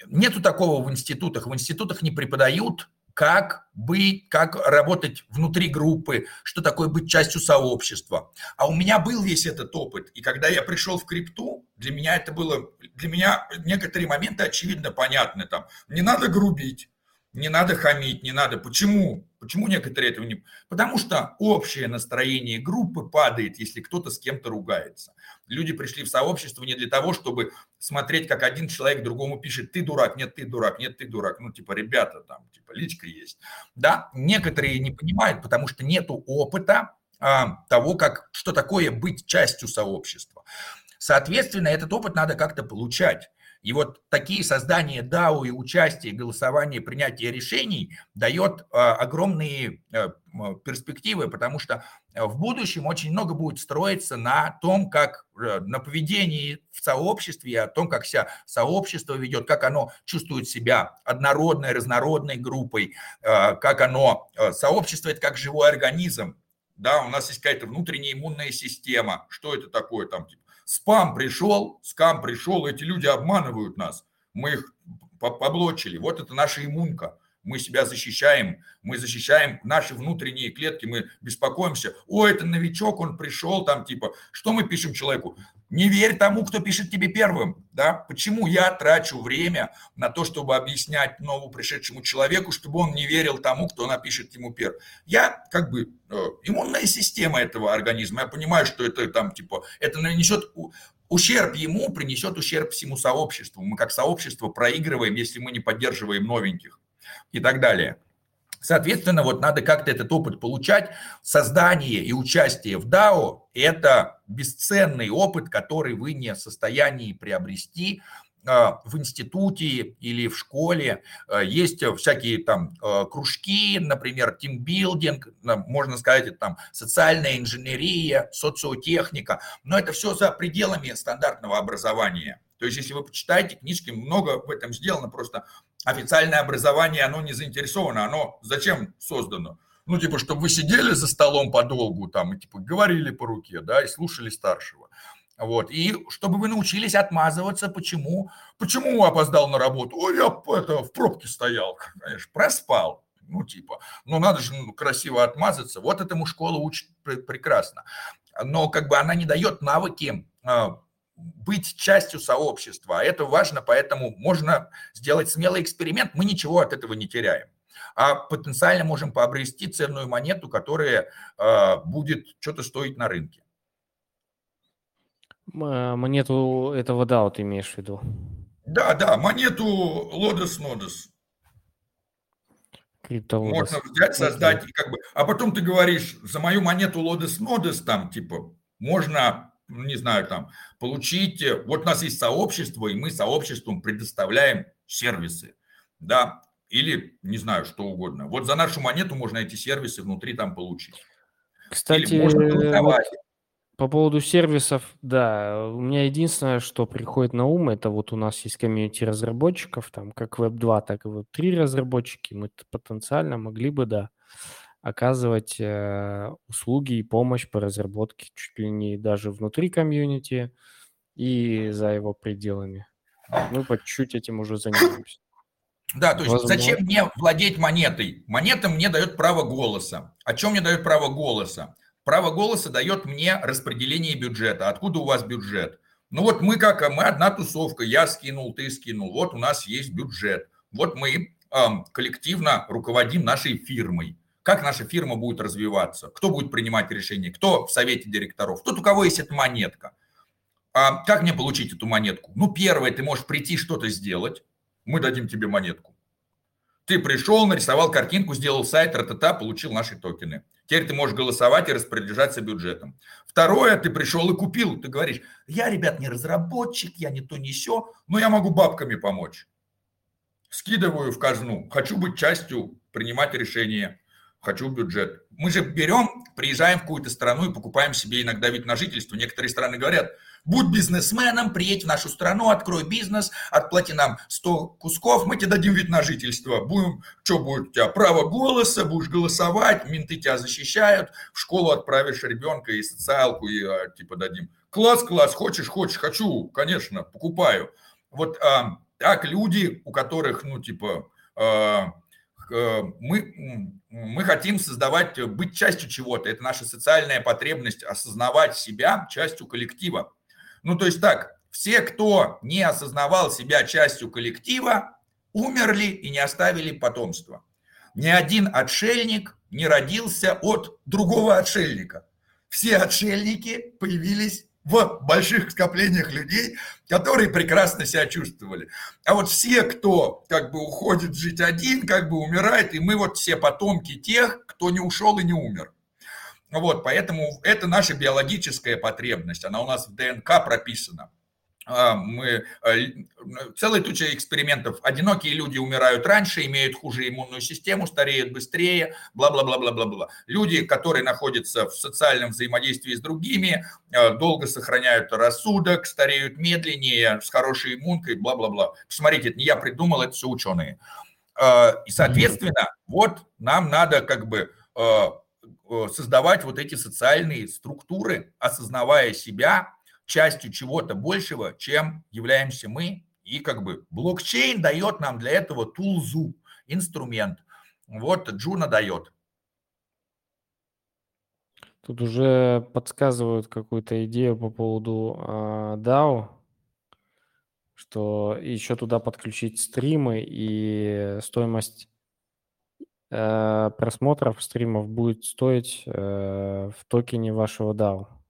нету такого в институтах. В институтах не преподают как быть, как работать внутри группы, что такое быть частью сообщества. А у меня был весь этот опыт. И когда я пришел в крипту, для меня это было, для меня некоторые моменты очевидно понятны. Там, не надо грубить, не надо хамить, не надо. Почему? Почему некоторые этого не... Потому что общее настроение группы падает, если кто-то с кем-то ругается. Люди пришли в сообщество не для того, чтобы смотреть, как один человек другому пишет, ты дурак, нет, ты дурак, нет, ты дурак. Ну, типа, ребята, там, типа, личка есть. Да, некоторые не понимают, потому что нету опыта а, того, как, что такое быть частью сообщества. Соответственно, этот опыт надо как-то получать. И вот такие создания DAO и участие, голосование, принятие решений дает а, огромные а, перспективы, потому что в будущем очень много будет строиться на том, как э, на поведении в сообществе, о том, как себя сообщество ведет, как оно чувствует себя однородной, разнородной группой, как оно, сообщество – это как живой организм, да, у нас есть какая-то внутренняя иммунная система, что это такое там, типа, Спам пришел, скам пришел, эти люди обманывают нас. Мы их поблочили. Вот это наша иммунка мы себя защищаем, мы защищаем наши внутренние клетки, мы беспокоимся, о, это новичок, он пришел там, типа, что мы пишем человеку? Не верь тому, кто пишет тебе первым, да? Почему я трачу время на то, чтобы объяснять новому пришедшему человеку, чтобы он не верил тому, кто напишет ему первым? Я как бы э, иммунная система этого организма, я понимаю, что это там, типа, это нанесет ущерб ему принесет ущерб всему сообществу. Мы как сообщество проигрываем, если мы не поддерживаем новеньких и так далее. Соответственно, вот надо как-то этот опыт получать. Создание и участие в DAO – это бесценный опыт, который вы не в состоянии приобрести а, в институте или в школе. А, есть всякие там а, кружки, например, тимбилдинг, можно сказать, это там социальная инженерия, социотехника, но это все за пределами стандартного образования. То есть, если вы почитаете книжки, много в этом сделано, просто официальное образование, оно не заинтересовано, оно зачем создано? Ну, типа, чтобы вы сидели за столом подолгу там и, типа, говорили по руке, да, и слушали старшего. Вот, и чтобы вы научились отмазываться, почему, почему опоздал на работу? Ой, я это, в пробке стоял, конечно, проспал. Ну, типа, ну, надо же ну, красиво отмазаться. Вот этому школа учит прекрасно. Но как бы она не дает навыки а, быть частью сообщества. А это важно, поэтому можно сделать смелый эксперимент, мы ничего от этого не теряем. А потенциально можем пообрести ценную монету, которая э, будет что-то стоить на рынке. Монету этого DAO ты имеешь в виду? Да, да, монету Лодос Нодос. Можно взять, создать, как бы, а потом ты говоришь, за мою монету Лодос Нодос там, типа, можно не знаю, там, получить, э, вот у нас есть сообщество, и мы сообществом предоставляем сервисы, да, или, не знаю, что угодно. Вот за нашу монету можно эти сервисы внутри там получить. Кстати, вот по поводу сервисов, да, у меня единственное, что приходит на ум, это вот у нас есть комьюнити разработчиков, там как Web2, так и Web3 разработчики, мы потенциально могли бы, да, оказывать э, услуги и помощь по разработке чуть ли не даже внутри комьюнити и за его пределами. Мы по чуть-чуть этим уже занимаемся. Да, то есть Возможно. зачем мне владеть монетой? Монета мне дает право голоса. О чем мне дает право голоса? Право голоса дает мне распределение бюджета. Откуда у вас бюджет? Ну вот мы как, мы одна тусовка, я скинул, ты скинул. Вот у нас есть бюджет. Вот мы эм, коллективно руководим нашей фирмой как наша фирма будет развиваться, кто будет принимать решения, кто в совете директоров, тот, у кого есть эта монетка. А как мне получить эту монетку? Ну, первое, ты можешь прийти что-то сделать, мы дадим тебе монетку. Ты пришел, нарисовал картинку, сделал сайт, ра-та-та, получил наши токены. Теперь ты можешь голосовать и распоряжаться бюджетом. Второе, ты пришел и купил. Ты говоришь, я, ребят, не разработчик, я не то, не все, но я могу бабками помочь. Скидываю в казну, хочу быть частью, принимать решения хочу бюджет. Мы же берем, приезжаем в какую-то страну и покупаем себе иногда вид на жительство. Некоторые страны говорят, будь бизнесменом, приедь в нашу страну, открой бизнес, отплати нам 100 кусков, мы тебе дадим вид на жительство. Будем, что будет у тебя, право голоса, будешь голосовать, менты тебя защищают, в школу отправишь ребенка и социалку, и а, типа дадим. Класс, класс, хочешь, хочешь, хочу, конечно, покупаю. Вот а, так люди, у которых, ну, типа, а, мы, мы хотим создавать, быть частью чего-то. Это наша социальная потребность осознавать себя частью коллектива. Ну, то есть так, все, кто не осознавал себя частью коллектива, умерли и не оставили потомства. Ни один отшельник не родился от другого отшельника. Все отшельники появились в больших скоплениях людей, которые прекрасно себя чувствовали. А вот все, кто как бы уходит жить один, как бы умирает, и мы вот все потомки тех, кто не ушел и не умер. Вот, поэтому это наша биологическая потребность, она у нас в ДНК прописана. А, мы а, целая туча экспериментов. Одинокие люди умирают раньше, имеют хуже иммунную систему, стареют быстрее, бла-бла-бла-бла-бла-бла. Люди, которые находятся в социальном взаимодействии с другими, а, долго сохраняют рассудок, стареют медленнее, с хорошей иммункой, бла-бла-бла. Посмотрите, это не я придумал, это все ученые. И, соответственно, вот нам надо как бы создавать вот эти социальные структуры, осознавая себя, частью чего-то большего, чем являемся мы. И как бы блокчейн дает нам для этого тулзу, инструмент. Вот Джуна дает. Тут уже подсказывают какую-то идею по поводу э, DAO, что еще туда подключить стримы и стоимость э, просмотров стримов будет стоить э, в токене вашего DAO.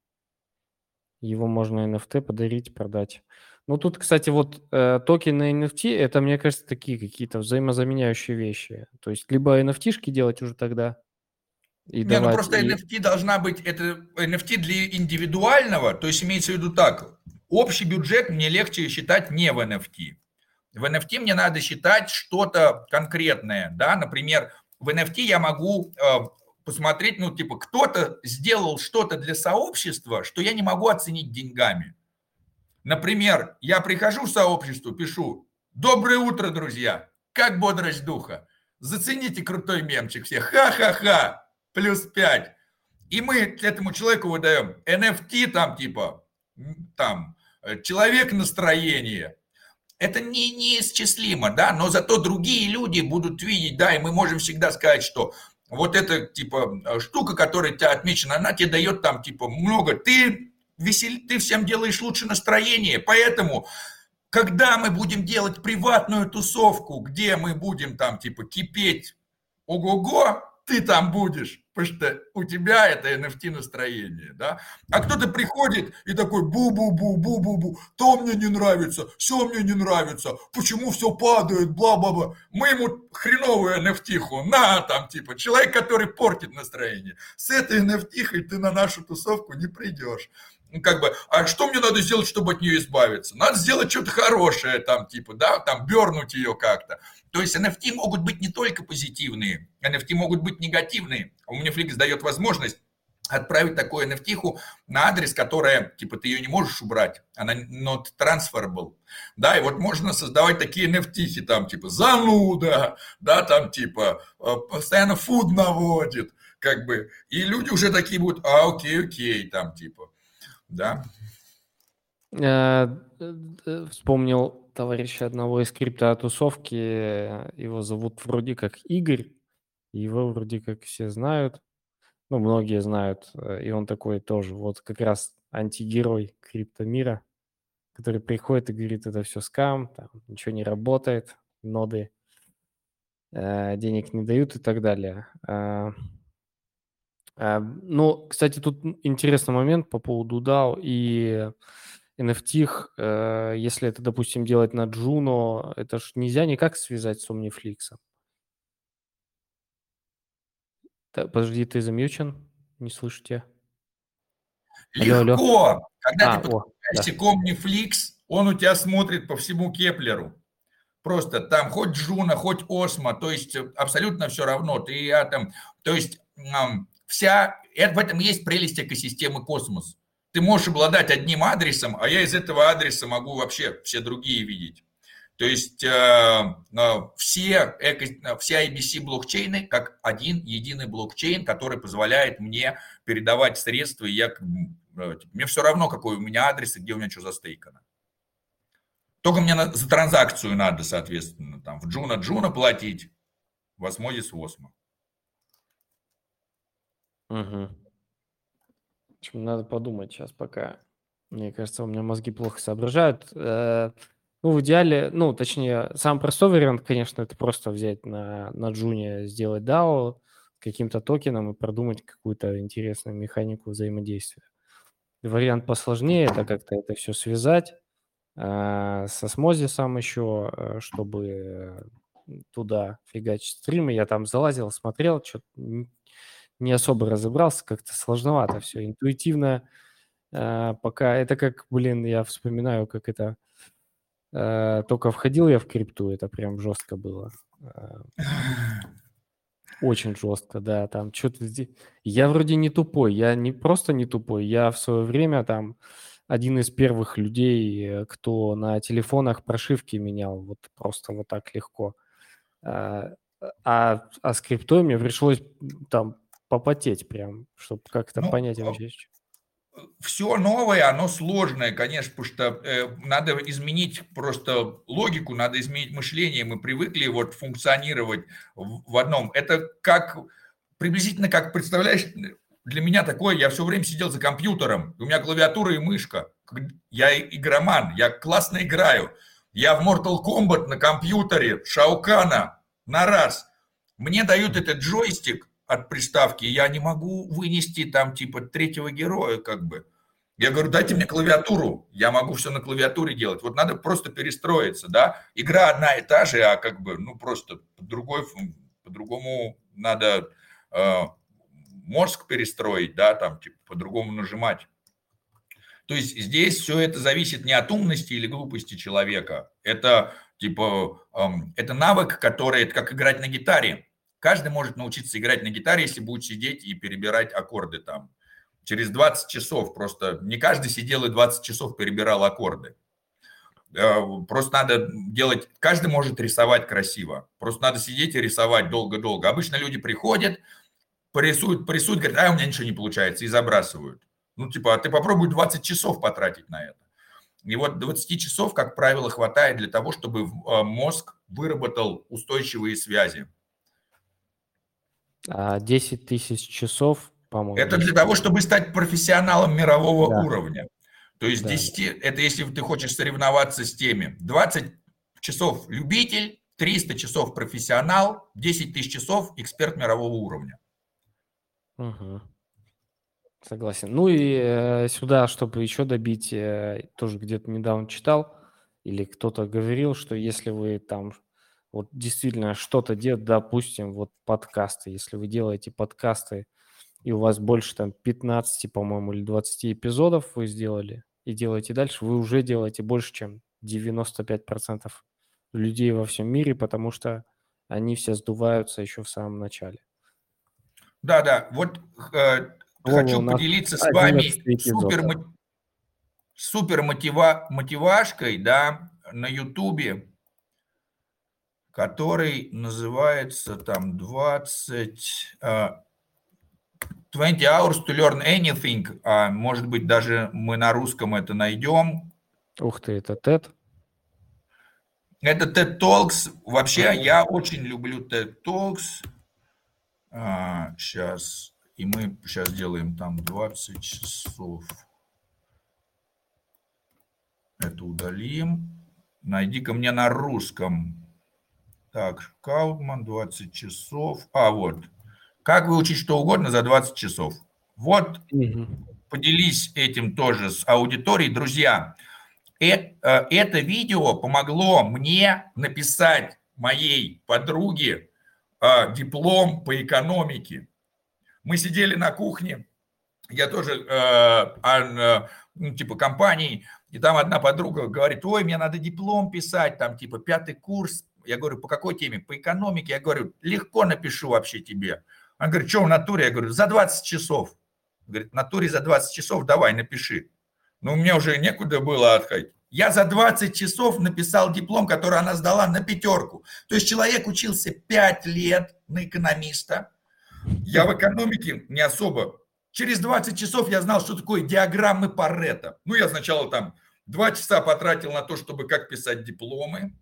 Его можно NFT подарить, продать. Ну, тут, кстати, вот э, токены NFT, это, мне кажется, такие какие-то взаимозаменяющие вещи. То есть либо NFT-шки делать уже тогда, и Не, ну давать, ну просто и... NFT должна быть, это NFT для индивидуального, то есть имеется в виду так, общий бюджет мне легче считать не в NFT. В NFT мне надо считать что-то конкретное, да, например, в NFT я могу э, посмотреть, ну, типа, кто-то сделал что-то для сообщества, что я не могу оценить деньгами. Например, я прихожу в сообщество, пишу, доброе утро, друзья, как бодрость духа, зацените крутой мемчик все, ха-ха-ха, плюс 5. И мы этому человеку выдаем NFT там типа, там, человек настроения. Это не, неисчислимо, да, но зато другие люди будут видеть, да, и мы можем всегда сказать, что вот эта, типа, э, штука, которая тебя отмечена, она тебе дает там, типа, много. Ты весел, ты всем делаешь лучше настроение, поэтому когда мы будем делать приватную тусовку, где мы будем там, типа, кипеть, ого-го, ты там будешь, потому что у тебя это NFT настроение, да. А кто-то приходит и такой бу-бу-бу-бу-бу-бу, то мне не нравится, все мне не нравится, почему все падает, бла-бла-бла. Мы ему хреновую NFT-ху, на там, типа, человек, который портит настроение. С этой NFT-хой ты на нашу тусовку не придешь как бы, а что мне надо сделать, чтобы от нее избавиться? Надо сделать что-то хорошее, там, типа, да, там, бернуть ее как-то. То есть NFT могут быть не только позитивные, NFT могут быть негативные. У меня Flix дает возможность отправить такую nft на адрес, которая, типа, ты ее не можешь убрать, она not transferable, да, и вот можно создавать такие nft там, типа, зануда, да, там, типа, э, постоянно фуд наводит, как бы, и люди уже такие будут, а, окей, окей, там, типа, да. Э, э, вспомнил товарища одного из криптотусовки, его зовут вроде как Игорь, его вроде как все знают, ну, многие знают, э, и он такой тоже, вот как раз антигерой криптомира, который приходит и говорит, это все скам, там ничего не работает, ноды денег не дают и так далее. Э, ну, кстати, тут интересный момент по поводу DAO и NFT. Э, если это, допустим, делать на Juno, это ж нельзя никак связать с Omniflix. Так, подожди, ты замьючен? Не слышу тебя. Легко. Алло, алло. Когда а, ты подключаешься да. к Omniflix, он у тебя смотрит по всему Keplr у. Просто там хоть Juno, хоть OSMO, то есть абсолютно все равно. Ты атом, то есть вся, это, в этом есть прелесть экосистемы космос. Ты можешь обладать одним адресом, а я из этого адреса могу вообще все другие видеть. То есть э, э все, эко, все IBC блокчейны как один единый блокчейн, который позволяет мне передавать средства, и я, э, мне все равно, какой у меня адрес и где у меня что застейкано. Только мне за транзакцию надо, соответственно, там в Juno Juno платить, в Osmosis Угу. Надо подумать сейчас пока. Мне кажется, у меня мозги плохо соображают. Э, ну, в идеале, ну, точнее, самый простой вариант, конечно, это просто взять на, на Джуне, сделать DAO каким-то токеном и продумать какую-то интересную механику взаимодействия. Вариант посложнее – это как-то это все связать э, с осмозисом еще, э, чтобы туда фигачить стримы. Я там залазил, смотрел, что-то не особо разобрался, как-то сложновато все. Интуитивно э, пока это как, блин, я вспоминаю, как это э, только входил я в крипту, это прям жестко было. Э, очень жестко, да, там что-то... Я вроде не тупой, я не просто не тупой, я в свое время там один из первых людей, кто на телефонах прошивки менял, вот просто вот так легко. А, а, а с криптой мне пришлось там попотеть прям, чтобы как-то ну, понять а вообще. Все новое, оно сложное, конечно, потому что э, надо изменить просто логику, надо изменить мышление. Мы привыкли вот функционировать в, в одном. Это как приблизительно как представляешь, для меня такое, я все время сидел за компьютером, у меня клавиатура и мышка. Я игроман, я классно играю. Я в Mortal Kombat на компьютере Шаукана на раз. Мне дают этот джойстик, от приставки, я не могу вынести там типа третьего героя как бы. Я говорю, дайте мне клавиатуру, я могу все на клавиатуре делать. Вот надо просто перестроиться, да. Игра одна и та же, а как бы, ну просто по другой, по-другому надо э, мозг перестроить, да, там типа по-другому нажимать. То есть здесь все это зависит не от умности или глупости человека. Это типа, эм, это навык, который, это как играть на гитаре. Каждый может научиться играть на гитаре, если будет сидеть и перебирать аккорды там. Через 20 часов просто не каждый сидел и 20 часов перебирал аккорды. Э, просто надо делать, каждый может рисовать красиво. Просто надо сидеть и рисовать долго-долго. Обычно люди приходят, порисуют, порисуют, говорят, а у меня ничего не получается, и забрасывают. Ну, типа, а ты попробуй 20 часов потратить на это. И вот 20 часов, как правило, хватает для того, чтобы э, мозг выработал устойчивые связи. 10 а, тысяч часов, по-моему. Это для того, чтобы стать профессионалом мирового да. уровня. То есть да. 10, это если ты хочешь соревноваться с теми. 20 часов любитель, 300 часов профессионал, 10 тысяч часов эксперт мирового уровня. Угу. Согласен. Ну и э, сюда, чтобы еще добить, э, тоже где-то недавно читал, или кто-то говорил, что если вы там вот действительно что-то делать, допустим, вот подкасты, если вы делаете подкасты, и у вас больше там 15, по-моему, или 20 эпизодов вы сделали, и делаете дальше, вы уже делаете больше, чем 95% людей во всем мире, потому что они все сдуваются еще в самом начале. Да, да, вот э, хочу поделиться с вами супер, супер мотива, мотивашкой, да, на Ютубе который называется там 20... 20 а, hours to learn anything. А может быть, даже мы на русском это найдем. Ух ты, это TED? Это TED Talks. Вообще, я очень люблю TED Talks. А, сейчас. И мы сейчас делаем там 20 часов. Это удалим. Найди-ка мне на русском. Так, Каутман, 20 часов. А, вот. Как выучить что угодно за 20 часов? Вот, угу. поделись этим тоже с аудиторией. Друзья, э, э, это видео помогло мне написать моей подруге э, диплом по экономике. Мы сидели на кухне, я тоже, ну, типа, компании, и там одна подруга говорит, ой, мне надо диплом писать, там, типа, пятый курс я говорю, по какой теме? По экономике. Я говорю, легко напишу вообще тебе. Он говорит, что в натуре? Я говорю, за 20 часов. Говорит, в натуре за 20 часов давай, напиши. Но у меня уже некуда было отходить. Я за 20 часов написал диплом, который она сдала на пятерку. То есть человек учился 5 лет на экономиста. Я в экономике не особо. Через 20 часов я знал, что такое диаграммы Паретта. Ну, я сначала там 2 часа потратил на то, чтобы как писать дипломы.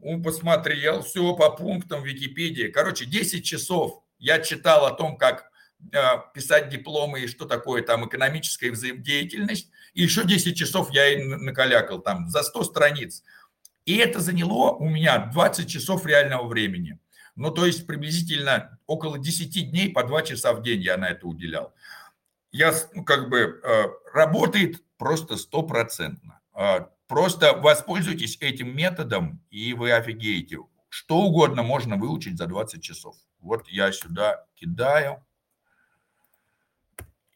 Он посмотрел, все по пунктам Википедии. Короче, 10 часов я читал о том, как э, писать дипломы и что такое там экономическая взаимодеятельность. И еще 10 часов я и накалякал там за 100 страниц. И это заняло у меня 20 часов реального времени. Ну, то есть приблизительно около 10 дней по 2 часа в день я на это уделял. Я, ну, как бы, э, работает просто стопроцентно. Просто воспользуйтесь этим методом, и вы офигеете. Что угодно можно выучить за 20 часов. Вот я сюда кидаю.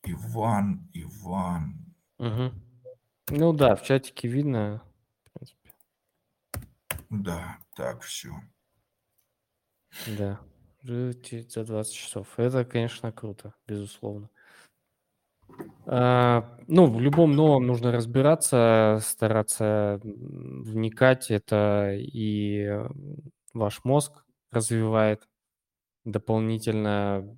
Иван, Иван. Угу. Ну да, в чатике видно, в принципе. Да, так, все. Да, за 20 часов. Это, конечно, круто, безусловно. А, ну, в любом новом нужно разбираться, стараться вникать. Это и ваш мозг развивает дополнительно.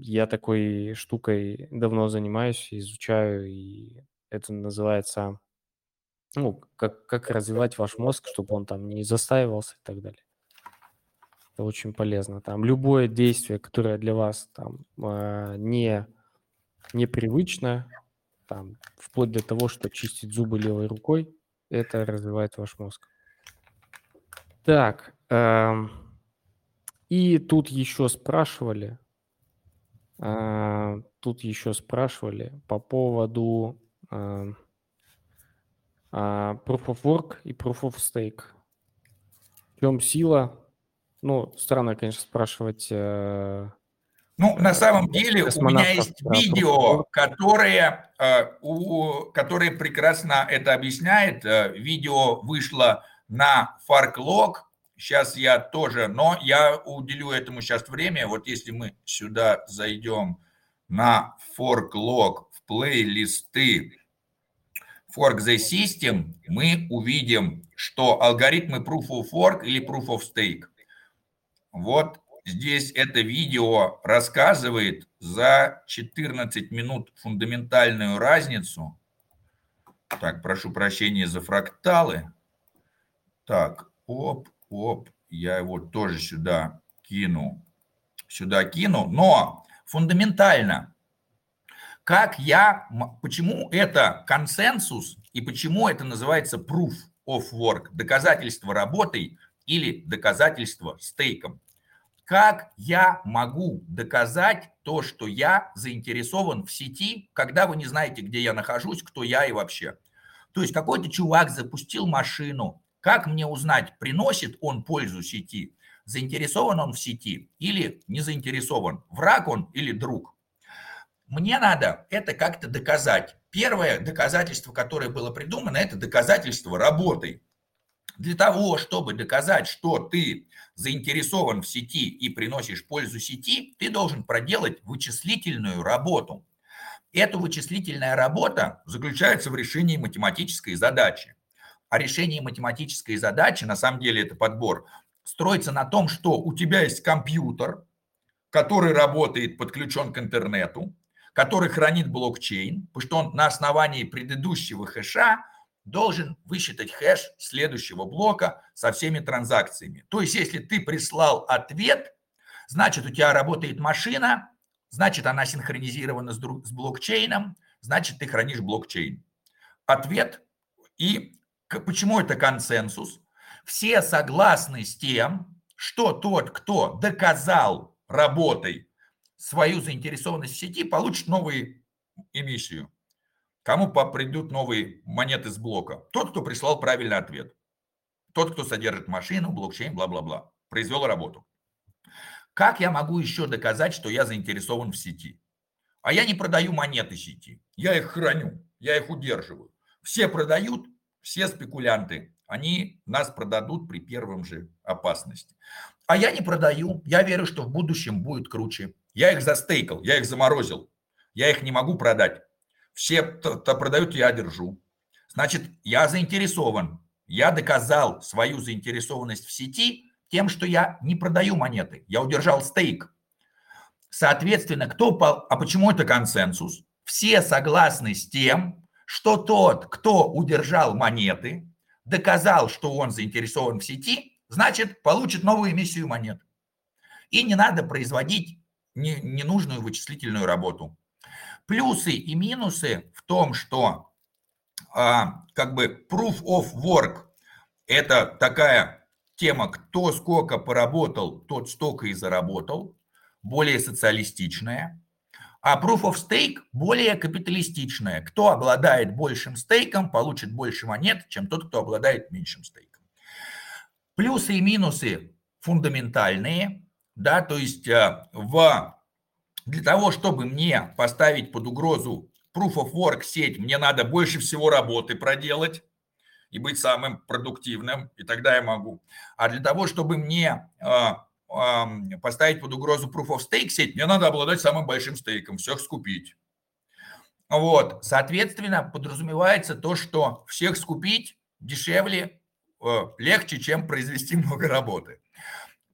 Я такой штукой давно занимаюсь, изучаю, и это называется, ну, как, как развивать ваш мозг, чтобы он там не застаивался и так далее. Это очень полезно. Там любое действие, которое для вас там а, не непривычно, там, вплоть до того, что чистить зубы левой рукой, это развивает ваш мозг. Так, эм, и тут еще спрашивали, э, тут еще спрашивали по поводу э, э, Proof of Work и Proof of Stake. В чем сила? Ну, странно, конечно, спрашивать э, ну, на самом деле у меня есть видео, которое, э, у, которое прекрасно это объясняет. Э, видео вышло на FarkLog. Сейчас я тоже, но я уделю этому сейчас время. Вот если мы сюда зайдем на ForkLog в плейлисты Fork the System, мы увидим, что алгоритмы Proof of Work или Proof of Stake. Вот Здесь это видео рассказывает за 14 минут фундаментальную разницу. Так, прошу прощения за фракталы. Так, оп, оп, я его тоже сюда кину. Сюда кину. Но фундаментально, как я, почему это консенсус и почему это называется proof of work, доказательство работой или доказательство стейком. Как я могу доказать то, что я заинтересован в сети, когда вы не знаете, где я нахожусь, кто я и вообще? То есть какой-то чувак запустил машину. Как мне узнать, приносит он пользу сети? Заинтересован он в сети или не заинтересован? Враг он или друг? Мне надо это как-то доказать. Первое доказательство, которое было придумано, это доказательство работы. Для того, чтобы доказать, что ты заинтересован в сети и приносишь пользу сети, ты должен проделать вычислительную работу. Эта вычислительная работа заключается в решении математической задачи. А решение математической задачи, на самом деле это подбор, строится на том, что у тебя есть компьютер, который работает, подключен к интернету, который хранит блокчейн, потому что он на основании предыдущего хэша должен высчитать хэш следующего блока со всеми транзакциями. То есть, если ты прислал ответ, значит, у тебя работает машина, значит, она синхронизирована с, друг, с блокчейном, значит, ты хранишь блокчейн. Ответ и почему это консенсус? Все согласны с тем, что тот, кто доказал работой свою заинтересованность в сети, получит новую эмиссию. Кому придут новые монеты с блока? Тот, кто прислал правильный ответ. Тот, кто содержит машину, блокчейн, бла-бла-бла. Произвел работу. Как я могу еще доказать, что я заинтересован в сети? А я не продаю монеты сети. Я их храню, я их удерживаю. Все продают, все спекулянты. Они нас продадут при первом же опасности. А я не продаю. Я верю, что в будущем будет круче. Я их застейкал, я их заморозил. Я их не могу продать все то, продают, я держу. Значит, я заинтересован. Я доказал свою заинтересованность в сети тем, что я не продаю монеты. Я удержал стейк. Соответственно, кто... А почему это консенсус? Все согласны с тем, что тот, кто удержал монеты, доказал, что он заинтересован в сети, значит, получит новую эмиссию монет. И не надо производить ненужную вычислительную работу. Плюсы и минусы в том, что а, как бы proof of work – это такая тема, кто сколько поработал, тот столько и заработал, более социалистичная. А proof of stake более капиталистичная. Кто обладает большим стейком, получит больше монет, чем тот, кто обладает меньшим стейком. Плюсы и минусы фундаментальные, да, то есть э, в, для того, чтобы мне поставить под угрозу Proof of Work сеть, мне надо больше всего работы проделать и быть самым продуктивным, и тогда я могу. А для того, чтобы мне э, э, поставить под угрозу Proof of Stake сеть, мне надо обладать самым большим стейком, всех скупить. Вот, соответственно, подразумевается то, что всех скупить дешевле, э, легче, чем произвести много работы.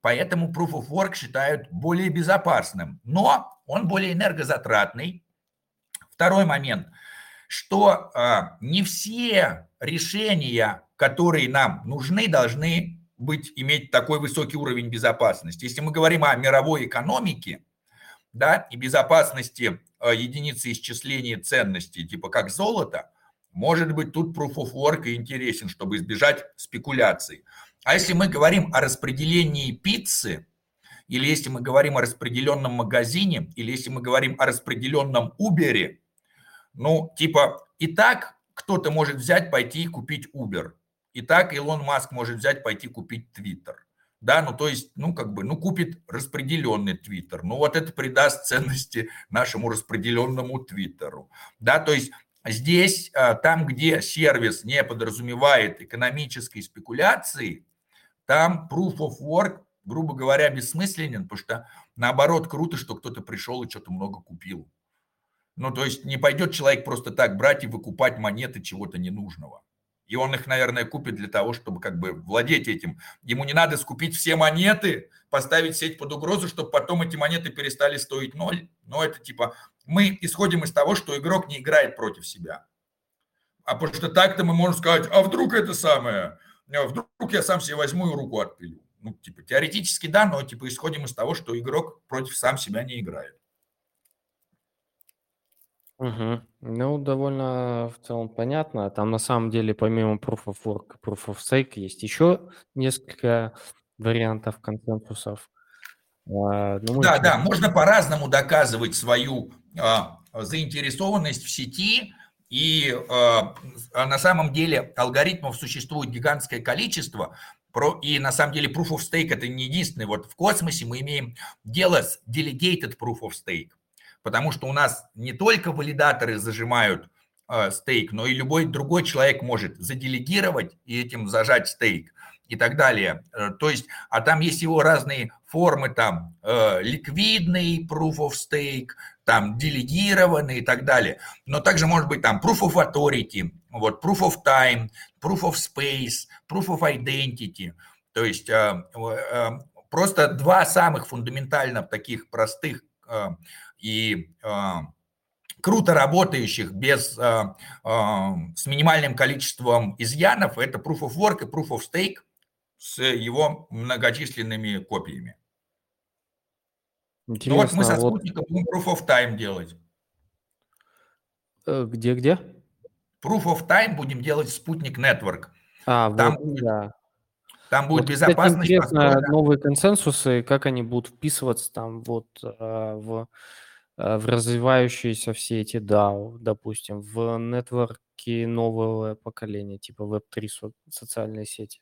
Поэтому Proof of Work считают более безопасным, но он более энергозатратный. Второй момент, что э, не все решения, которые нам нужны, должны быть, иметь такой высокий уровень безопасности. Если мы говорим о мировой экономике да, и безопасности э, единицы исчисления ценностей, типа как золото, может быть, тут proof of work и интересен, чтобы избежать спекуляций. А если мы говорим о распределении пиццы, или если мы говорим о распределенном магазине, или если мы говорим о распределенном Uber, ну, типа, и так кто-то может взять, пойти и купить Uber. И так Илон Маск может взять, пойти купить Twitter. Да, ну то есть, ну как бы, ну купит распределенный Твиттер. Ну вот это придаст ценности нашему распределенному Твиттеру. Да, то есть здесь, а, там, где сервис не подразумевает экономической спекуляции, там proof of work, грубо говоря, бессмысленен, потому что наоборот круто, что кто-то пришел и что-то много купил. Ну, то есть не пойдет человек просто так брать и выкупать монеты чего-то ненужного. И он их, наверное, купит для того, чтобы как бы владеть этим. Ему не надо скупить все монеты, поставить сеть под угрозу, чтобы потом эти монеты перестали стоить ноль. Но это типа мы исходим из того, что игрок не играет против себя. А потому что так-то мы можем сказать, а вдруг это самое, вдруг я сам себе возьму и руку отпилю. Ну, типа, теоретически да, но типа исходим из того, что игрок против сам себя не играет. Угу. Ну, довольно в целом понятно. Там на самом деле помимо Proof of Work Proof of Stake есть еще несколько вариантов консенсусов. А, ну, Да, да, можно по-разному доказывать свою а, заинтересованность в сети, и а, а на самом деле алгоритмов существует гигантское количество, и на самом деле Proof of Stake это не единственный. Вот в космосе мы имеем дело с Delegated Proof of Stake. Потому что у нас не только валидаторы зажимают э, стейк, но и любой другой человек может заделегировать и этим зажать стейк и так далее. Э, то есть, а там есть его разные формы, там э, ликвидный proof of stake, там делегированный и так далее. Но также может быть там proof of authority, вот proof of time, proof of space, proof of identity. То есть э, э, просто два самых фундаментально таких простых э, и а, круто работающих без, а, а, с минимальным количеством изъянов, это Proof of Work и Proof of Stake с его многочисленными копиями. Интересно, ну вот мы со спутником вот... Proof of Time делать. Где-где? Э, Proof of Time будем делать спутник Network. А, там вот, будет, да. Там будет вот, безопасность. интересно, построена. новые консенсусы, как они будут вписываться там вот в Э, в развивающиеся все эти DAO, допустим, в нетворки нового поколения, типа Web3 со- социальные сети.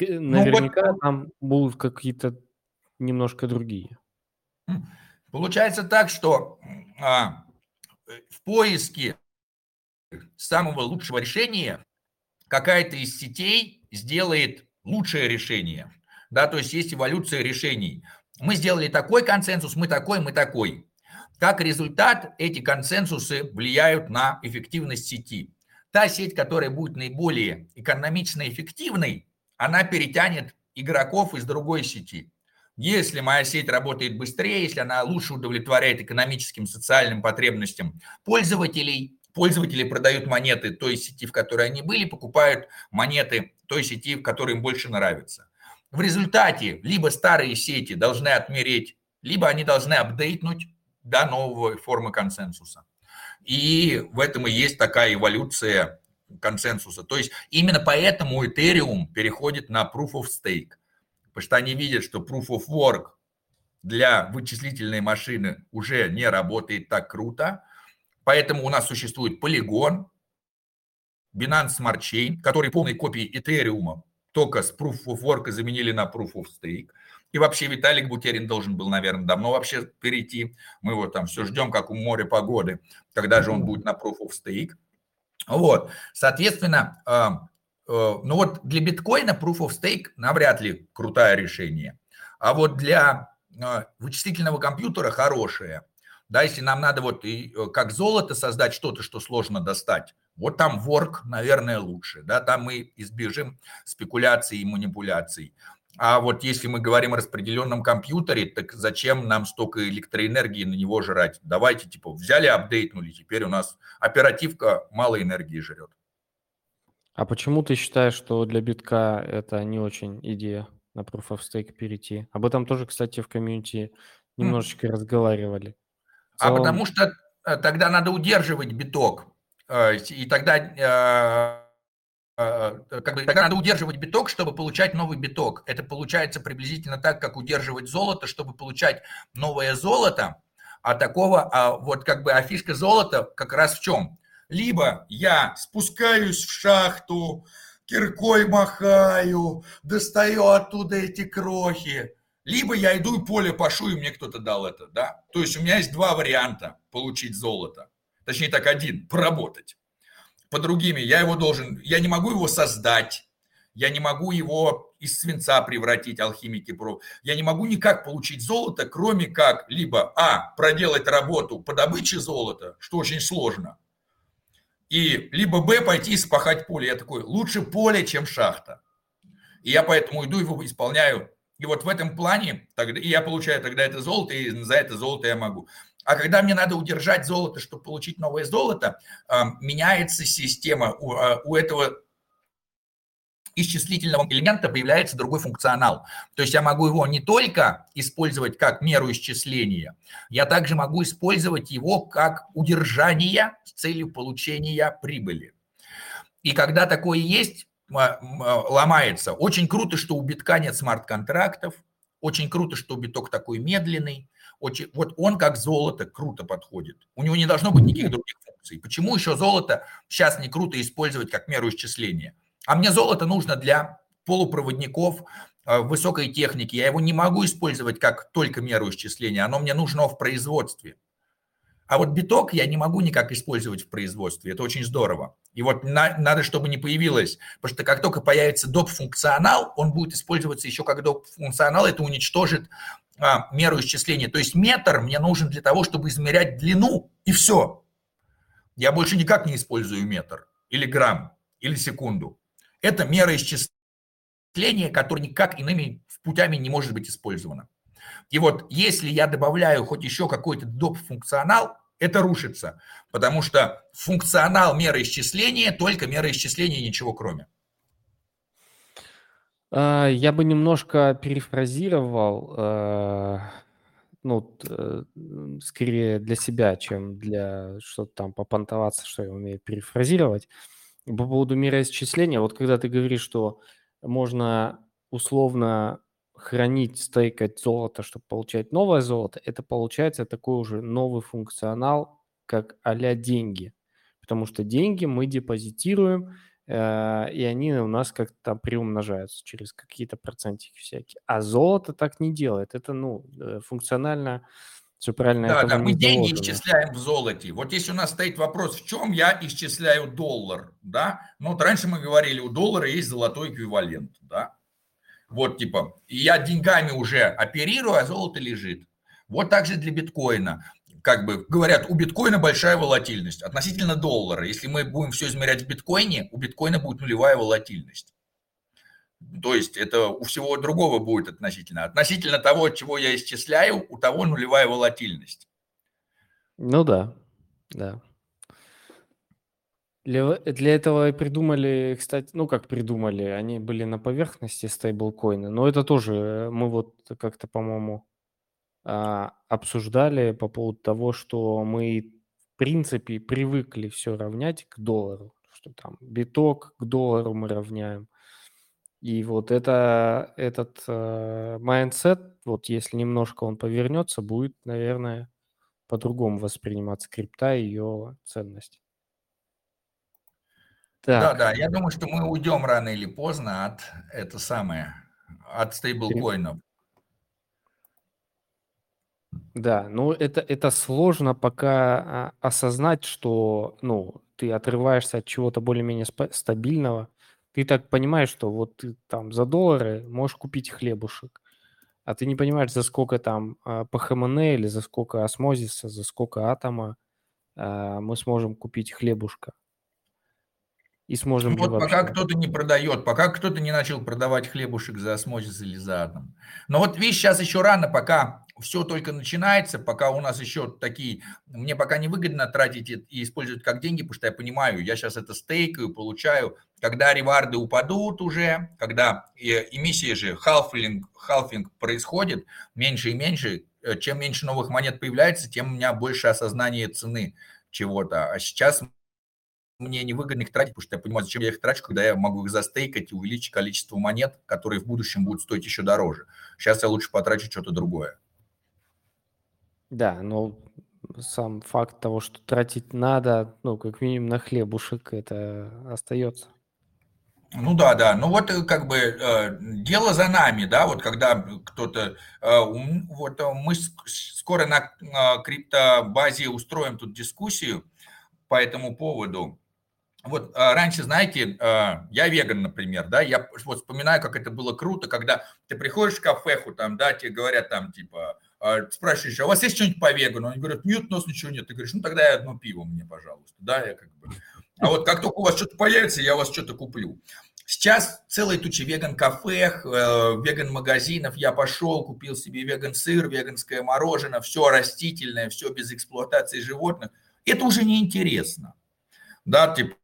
Ну, наверняка вот, там будут какие-то немножко другие. Получается так, что а, в поиске самого лучшего решения какая-то из сетей сделает лучшее решение. Да, то есть есть эволюция решений. Мы сделали такой консенсус, мы такой, мы такой. Как результат, эти консенсусы влияют на эффективность сети. Та сеть, которая будет наиболее экономично эффективной, она перетянет игроков из другой сети. Если моя сеть работает быстрее, если она лучше удовлетворяет экономическим, социальным потребностям пользователей, пользователи продают монеты той сети, в которой они были, покупают монеты той сети, в которой им больше нравится. в результате либо старые сети должны отмереть, либо они должны апдейтнуть до новой формы консенсуса. И в этом и есть такая эволюция консенсуса. То есть именно поэтому Ethereum переходит на Proof of Stake. Потому что они видят, что Proof of Work для вычислительной машины уже не работает так круто. Поэтому у нас существует Polygon, Binance Smart Chain, который полной копией Ethereum, только с Proof of Work заменили на Proof of Stake. И вообще Виталик Бутерин должен был, наверное, давно вообще перейти. Мы его там все ждем, как у моря погоды, когда же он будет на Proof of Stake. Вот, соответственно, э, э, ну вот для биткоина Proof of Stake навряд ли крутое решение. А вот для э, вычислительного компьютера хорошее. Да, если нам надо вот и, как золото создать что-то, что сложно достать, вот там ворк, наверное, лучше. Да, там мы избежим спекуляций и манипуляций. А вот если мы говорим о распределенном компьютере, так зачем нам столько электроэнергии на него жрать? Давайте, типа, взяли, апдейтнули, теперь у нас оперативка мало энергии жрет. А почему ты считаешь, что для битка это не очень идея на Proof of Stake перейти? Об этом тоже, кстати, в комьюнити немножечко mm. разговаривали. Целом... А потому что э, тогда надо удерживать биток. Э, и тогда Э, как бы, тогда надо удерживать биток, чтобы получать новый биток. Это получается приблизительно так, как удерживать золото, чтобы получать новое золото. А такого, а вот как бы, а фишка золота как раз в чем? Либо я спускаюсь в шахту, киркой махаю, достаю оттуда эти крохи, либо я иду и поле пашу, и мне кто-то дал это, да? То есть у меня есть два варианта получить золото. Точнее так, один, поработать по другими. Я его должен, я не могу его создать, я не могу его из свинца превратить, алхимики про. Я не могу никак получить золото, кроме как либо, а, проделать работу по добыче золота, что очень сложно, и либо, б, пойти спахать поле. Я такой, лучше поле, чем шахта. И я поэтому иду его исполняю. И вот в этом плане тогда, и я получаю тогда это золото, и за это золото я могу. А когда мне надо удержать золото, чтобы получить новое золото, меняется система. У, а, у этого исчислительного элемента появляется другой функционал. То есть я могу его не только использовать как меру исчисления, я также могу использовать его как удержание с целью получения прибыли. И когда такое есть, ломается. Очень круто, что у битка нет смарт-контрактов, очень круто, что биток такой медленный, очень, вот он как золото круто подходит. У него не должно быть никаких других функций. Почему еще золото сейчас не круто использовать как меру исчисления? А мне золото нужно для полупроводников э, высокой техники. Я его не могу использовать как только меру исчисления. Оно мне нужно в производстве. А вот биток я не могу никак использовать в производстве. Это очень здорово. И вот на, надо, чтобы не появилось, потому что как только появится доп-функционал, он будет использоваться еще как доп-функционал, это уничтожит меру исчисления. То есть метр мне нужен для того, чтобы измерять длину, и все. Я больше никак не использую метр, или грамм, или секунду. Это мера исчисления, которая никак иными путями не может быть использована. И вот если я добавляю хоть еще какой-то доп. функционал, это рушится, потому что функционал меры исчисления только мера исчисления ничего кроме. А, я бы немножко перефразировал, э, ну, э, скорее для себя, чем для что-то там попонтоваться, что я умею перефразировать. По поводу мироисчисления, вот когда ты говоришь, что можно условно хранить, стейкать золото, чтобы получать новое золото, это получается такой уже новый функционал, как а деньги. Потому что деньги мы депозитируем, и они у нас как-то там приумножаются через какие-то процентики всякие. А золото так не делает. Это, ну, э, функционально все правильно. Да, да, мы деньги заложено. исчисляем в золоте. Вот если у нас стоит вопрос, в чем я исчисляю доллар, да, ну вот раньше мы говорили, у доллара есть золотой эквивалент, да, вот типа, я деньгами уже оперирую, а золото лежит. Вот так же для биткоина как бы говорят, у биткоина большая волатильность относительно доллара. Если мы будем все измерять в биткоине, у биткоина будет нулевая волатильность. То есть это у всего другого будет относительно. Относительно того, чего я исчисляю, у того нулевая волатильность. Ну да, да. Для, для этого и придумали, кстати, ну как придумали, они были на поверхности стейблкоины, но это тоже э, мы вот как-то, по-моему, обсуждали по поводу того, что мы в принципе привыкли все равнять к доллару, что там биток к доллару мы равняем. И вот это, этот э, mindset, вот если немножко он повернется, будет, наверное, по-другому восприниматься крипта и ее ценность. Да, да, я думаю, что мы уйдем рано или поздно от это самое, от стейблкоинов. Да, ну это, это сложно пока а, осознать, что ну, ты отрываешься от чего-то более-менее стабильного. Ты так понимаешь, что вот ты там за доллары можешь купить хлебушек, а ты не понимаешь, за сколько там а, по ХМН или за сколько осмозиса, за сколько атома а, мы сможем купить хлебушка и сможем Вот пока кто-то не продает, пока кто-то не начал продавать хлебушек за осмозис или за атом. Но вот видишь, сейчас еще рано, пока все только начинается, пока у нас еще такие, мне пока не выгодно тратить и использовать как деньги, потому что я понимаю, я сейчас это стейкаю, получаю, когда реварды упадут уже, когда эмиссия же, халфинг, халфинг происходит, меньше и меньше, э, чем меньше новых монет появляется, тем у меня больше осознание цены чего-то. А сейчас мне невыгодно их тратить, потому что я понимаю, зачем я их трачу, когда я могу их застейкать и увеличить количество монет, которые в будущем будут стоить еще дороже. Сейчас я лучше потрачу что-то другое. Да, но сам факт того, что тратить надо, ну, как минимум на хлебушек, это остается. Ну да, да. Ну вот э, как бы э, дело за нами, да, вот когда кто-то, э, вот э, мы скоро на э, криптобазе устроим тут дискуссию по этому поводу. Вот а, раньше, знаете, а, я веган, например, да, я вот вспоминаю, как это было круто, когда ты приходишь в кафеху, там, да, тебе говорят там, типа, а, спрашиваешь, а у вас есть что-нибудь по вегану? Они говорят, нет, у нас ничего нет. Ты говоришь, ну тогда я одно пиво мне, пожалуйста, да, я как бы... А вот как только у вас что-то появится, я у вас что-то куплю. Сейчас целая туча веган-кафе, э, веган-магазинов. Я пошел, купил себе веган-сыр, веганское мороженое, все растительное, все без эксплуатации животных. Это уже неинтересно. Да, типа,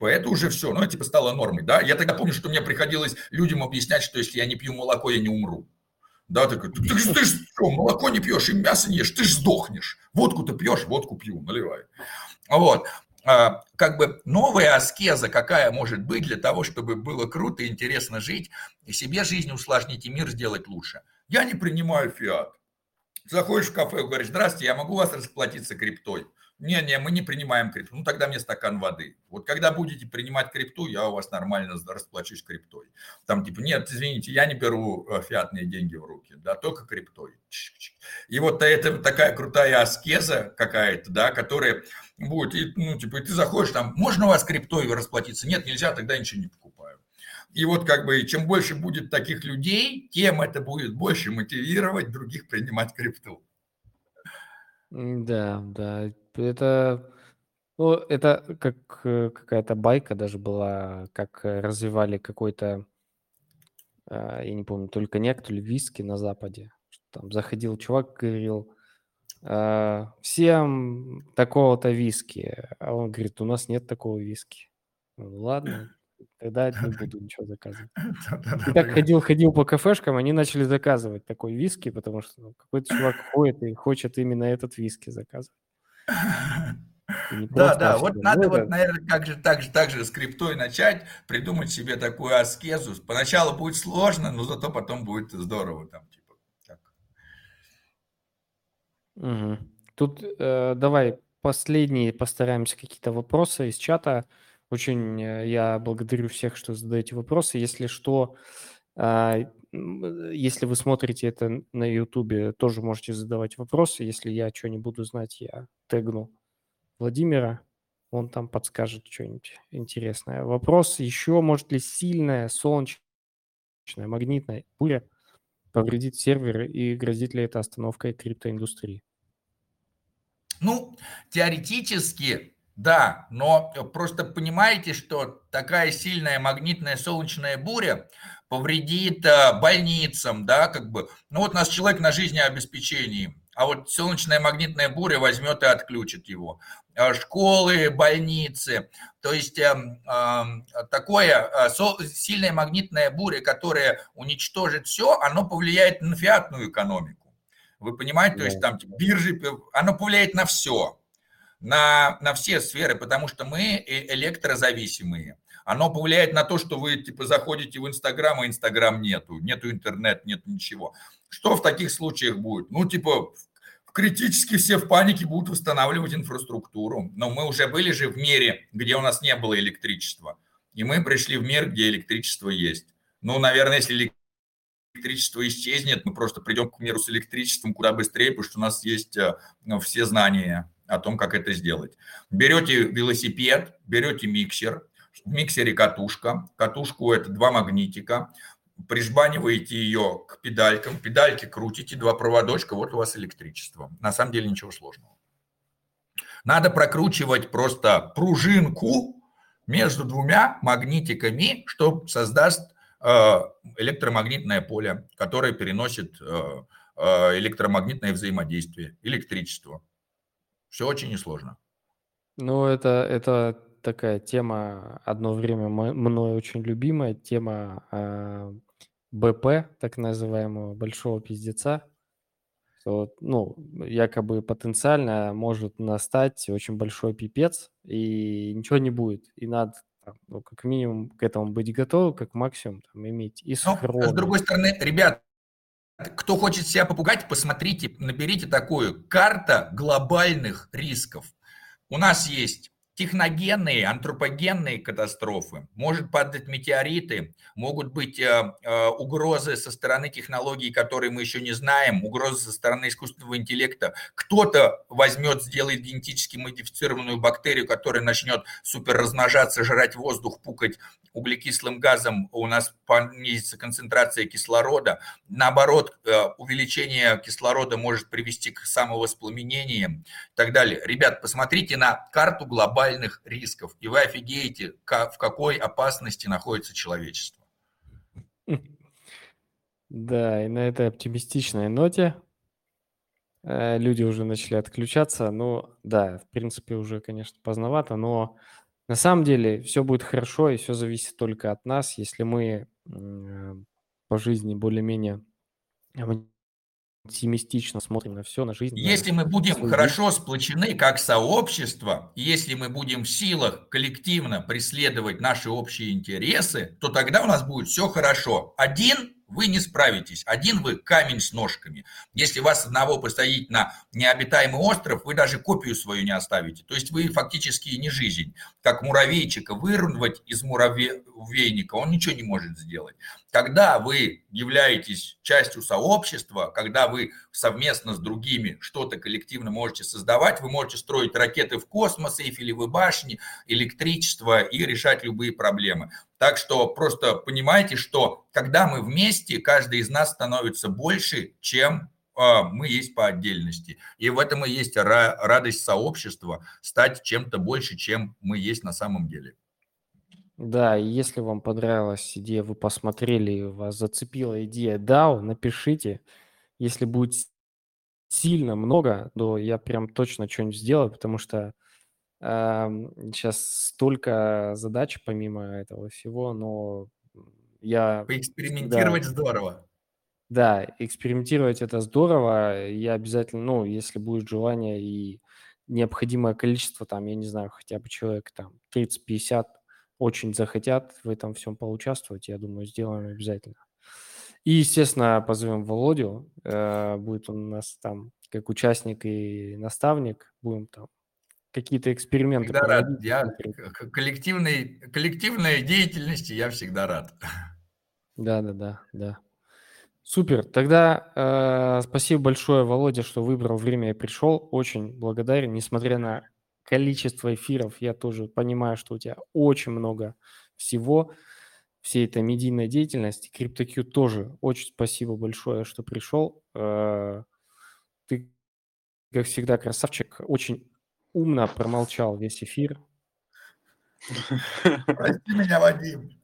это уже все, ну, типа стало нормой, да. Я тогда помню, что мне приходилось людям объяснять, что если я не пью молоко, я не умру. Да, такой, ты, ты, ты, ты что, молоко не пьешь и мясо не ешь, ты ж сдохнешь. Водку ты пьешь, водку пью, наливай. Вот. А, как бы новая аскеза какая может быть для того, чтобы было круто и интересно жить, и себе жизнь усложнить, и мир сделать лучше. Я не принимаю фиат. Заходишь в кафе и говоришь, здравствуйте, я могу у вас расплатиться криптой? Не-не, мы не принимаем крипту. Ну, тогда мне стакан воды. Вот когда будете принимать крипту, я у вас нормально расплачусь криптой. Там типа, нет, извините, я не беру э, фиатные деньги в руки, да, только криптой. И вот это такая крутая аскеза какая-то, да, которая будет, и, ну, типа, и ты заходишь там, можно у вас криптой расплатиться? Нет, нельзя, тогда ничего не покупаю. И вот как бы чем больше будет таких людей, тем это будет больше мотивировать других принимать крипту. Да, да. Это, ну, это как э, какая-то байка даже была, как э, развивали какой-то, а, я не помню, только коньяк, то ли виски на Западе. Там заходил чувак, говорил, а, всем такого-то виски. А он говорит, у нас нет такого виски. Ну, ладно, тогда не буду ничего заказывать. И так ходил, ходил по кафешкам, они начали заказывать такой виски, потому что ну, какой-то чувак ходит и хочет именно этот виски заказывать. Да, да, вот надо вот, наверное, как же, так же, так же с криптой начать, придумать себе такую аскезу. Поначалу будет сложно, но зато потом будет здорово там, типа. Так. Угу. Тут э, давай последние постараемся какие-то вопросы из чата. Очень э, я благодарю всех, что задаете вопросы. Если что, э, если вы смотрите это на Ютубе, тоже можете задавать вопросы. Если я что не буду знать, я тегну Владимира, он там подскажет что-нибудь интересное. Вопрос еще, может ли сильная солнечная магнитная буря повредить сервер и грозит ли это остановкой криптоиндустрии? Ну, теоретически, да, но просто понимаете, что такая сильная магнитная солнечная буря повредит э, больницам, да, как бы. Ну вот у нас человек на жизнеобеспечении, а вот солнечная магнитная буря возьмет и отключит его. Э, школы, больницы, то есть эм, эм, такое сильная магнитная буря, которая уничтожит все, оно повлияет на фиатную экономику. Вы понимаете, то есть там биржи, оно повлияет на все, на, на все сферы, потому что мы электрозависимые оно повлияет на то, что вы типа заходите в Инстаграм, а Инстаграм нету, нету интернет, нет ничего. Что в таких случаях будет? Ну, типа, критически все в панике будут восстанавливать инфраструктуру. Но мы уже были же в мире, где у нас не было электричества. И мы пришли в мир, где электричество есть. Ну, наверное, если электричество исчезнет, мы просто придем к миру с электричеством куда быстрее, потому что у нас есть э, ну, все знания о том, как это сделать. Берете велосипед, берете миксер, в миксере катушка. Катушку это два магнитика. Прижбаниваете ее к педалькам. Педальки крутите, два проводочка, вот у вас электричество. На самом деле ничего сложного. Надо прокручивать просто пружинку между двумя магнитиками, что создаст э, электромагнитное поле, которое переносит э, э, электромагнитное взаимодействие, электричество. Все очень несложно. Ну, это, это такая тема, одно время мной очень любимая, тема э, БП, так называемого большого пиздеца. Вот, ну, якобы потенциально может настать очень большой пипец, и ничего не будет. И надо ну, как минимум к этому быть готовым, как максимум там, иметь и схроны. Но, с другой стороны, ребят, кто хочет себя попугать, посмотрите, наберите такую карта глобальных рисков. У нас есть техногенные, антропогенные катастрофы, может падать метеориты, могут быть э, э, угрозы со стороны технологий, которые мы еще не знаем, угрозы со стороны искусственного интеллекта. Кто-то возьмет, сделает генетически модифицированную бактерию, которая начнет супер размножаться, жрать воздух, пукать углекислым газом, у нас понизится концентрация кислорода. Наоборот, э, увеличение кислорода может привести к самовоспламенениям и так далее. Ребят, посмотрите на карту глобальных рисков, и вы офигеете, в какой опасности находится человечество. Да, и на этой оптимистичной ноте э, люди уже начали отключаться. Ну, да, в принципе, уже, конечно, поздновато, но на самом деле все будет хорошо, и все зависит только от нас. Если мы по жизни более-менее оптимистично смотрим на все, на жизнь. Если на мы будем хорошо сплочены как сообщество, если мы будем в силах коллективно преследовать наши общие интересы, то тогда у нас будет все хорошо. Один вы не справитесь. Один вы камень с ножками. Если вас одного посадить на необитаемый остров, вы даже копию свою не оставите. То есть вы фактически не жизнь. Как муравейчика вырвать из муравейника, он ничего не может сделать. Когда вы являетесь частью сообщества, когда вы совместно с другими что-то коллективно можете создавать, вы можете строить ракеты в космос, эйфелевые башни, электричество и решать любые проблемы. Так что просто понимайте, что когда мы вместе, каждый из нас становится больше, чем а, мы есть по отдельности. И в этом и есть радость сообщества стать чем-то больше, чем мы есть на самом деле. Да, и если вам понравилась идея, вы посмотрели, вас зацепила идея DAO, напишите. Если будет сильно много, то я прям точно что-нибудь сделаю, потому что сейчас столько задач помимо этого всего, но я Поэкспериментировать всегда... здорово. Да, экспериментировать это здорово. Я обязательно, ну, если будет желание и необходимое количество, там, я не знаю, хотя бы человек там 30-50 очень захотят в этом всем поучаствовать, я думаю, сделаем обязательно. И, естественно, позовем Володю. Э, будет он у нас там как участник и наставник. Будем там какие-то эксперименты всегда проводить. Рад. Я коллективной, коллективной деятельности я всегда рад. Да, да, да, да. Супер. Тогда э, спасибо большое, Володя, что выбрал время и пришел. Очень благодарен, несмотря на количество эфиров. Я тоже понимаю, что у тебя очень много всего, всей этой медийной деятельности. CryptoQ тоже очень спасибо большое, что пришел. Э, ты, как всегда, красавчик. Очень умно промолчал весь эфир. Прости меня, Вадим.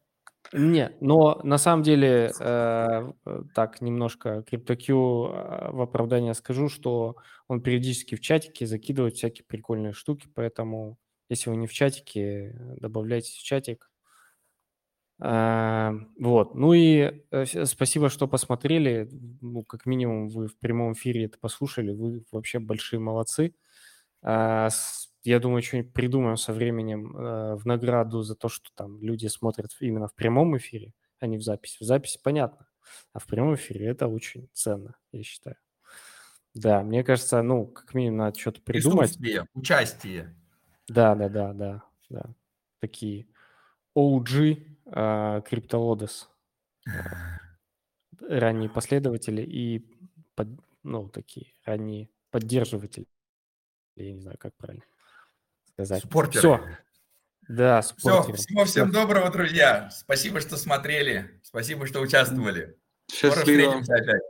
Не, но на самом деле, э, э, так, немножко CryptoQ э, в оправдание скажу, что он периодически в чатике закидывает всякие прикольные штуки, поэтому если вы не в чатике, добавляйтесь в чатик. А, вот, ну и э, спасибо, что посмотрели. Ну, как минимум, вы в прямом эфире это послушали. Вы вообще большие молодцы. А, я думаю, что-нибудь придумаем со временем э, в награду за то, что там люди смотрят именно в прямом эфире, а не в записи. В записи понятно, а в прямом эфире это очень ценно, я считаю. Да, мне кажется, ну, как минимум, надо что-то придумать. Присутствие, участие. Да, да, да, да, да. Такие OG э, CryptoLodes, э, ранние последователи и, под, ну, такие ранние поддерживатели. Я не знаю, как правильно сказать. Спортеры. Все. Да, Все, спортеры. всего всем доброго, друзья. Спасибо, что смотрели. Спасибо, что участвовали. Скоро Счастливо. встретимся опять.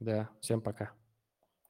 Да, всем пока.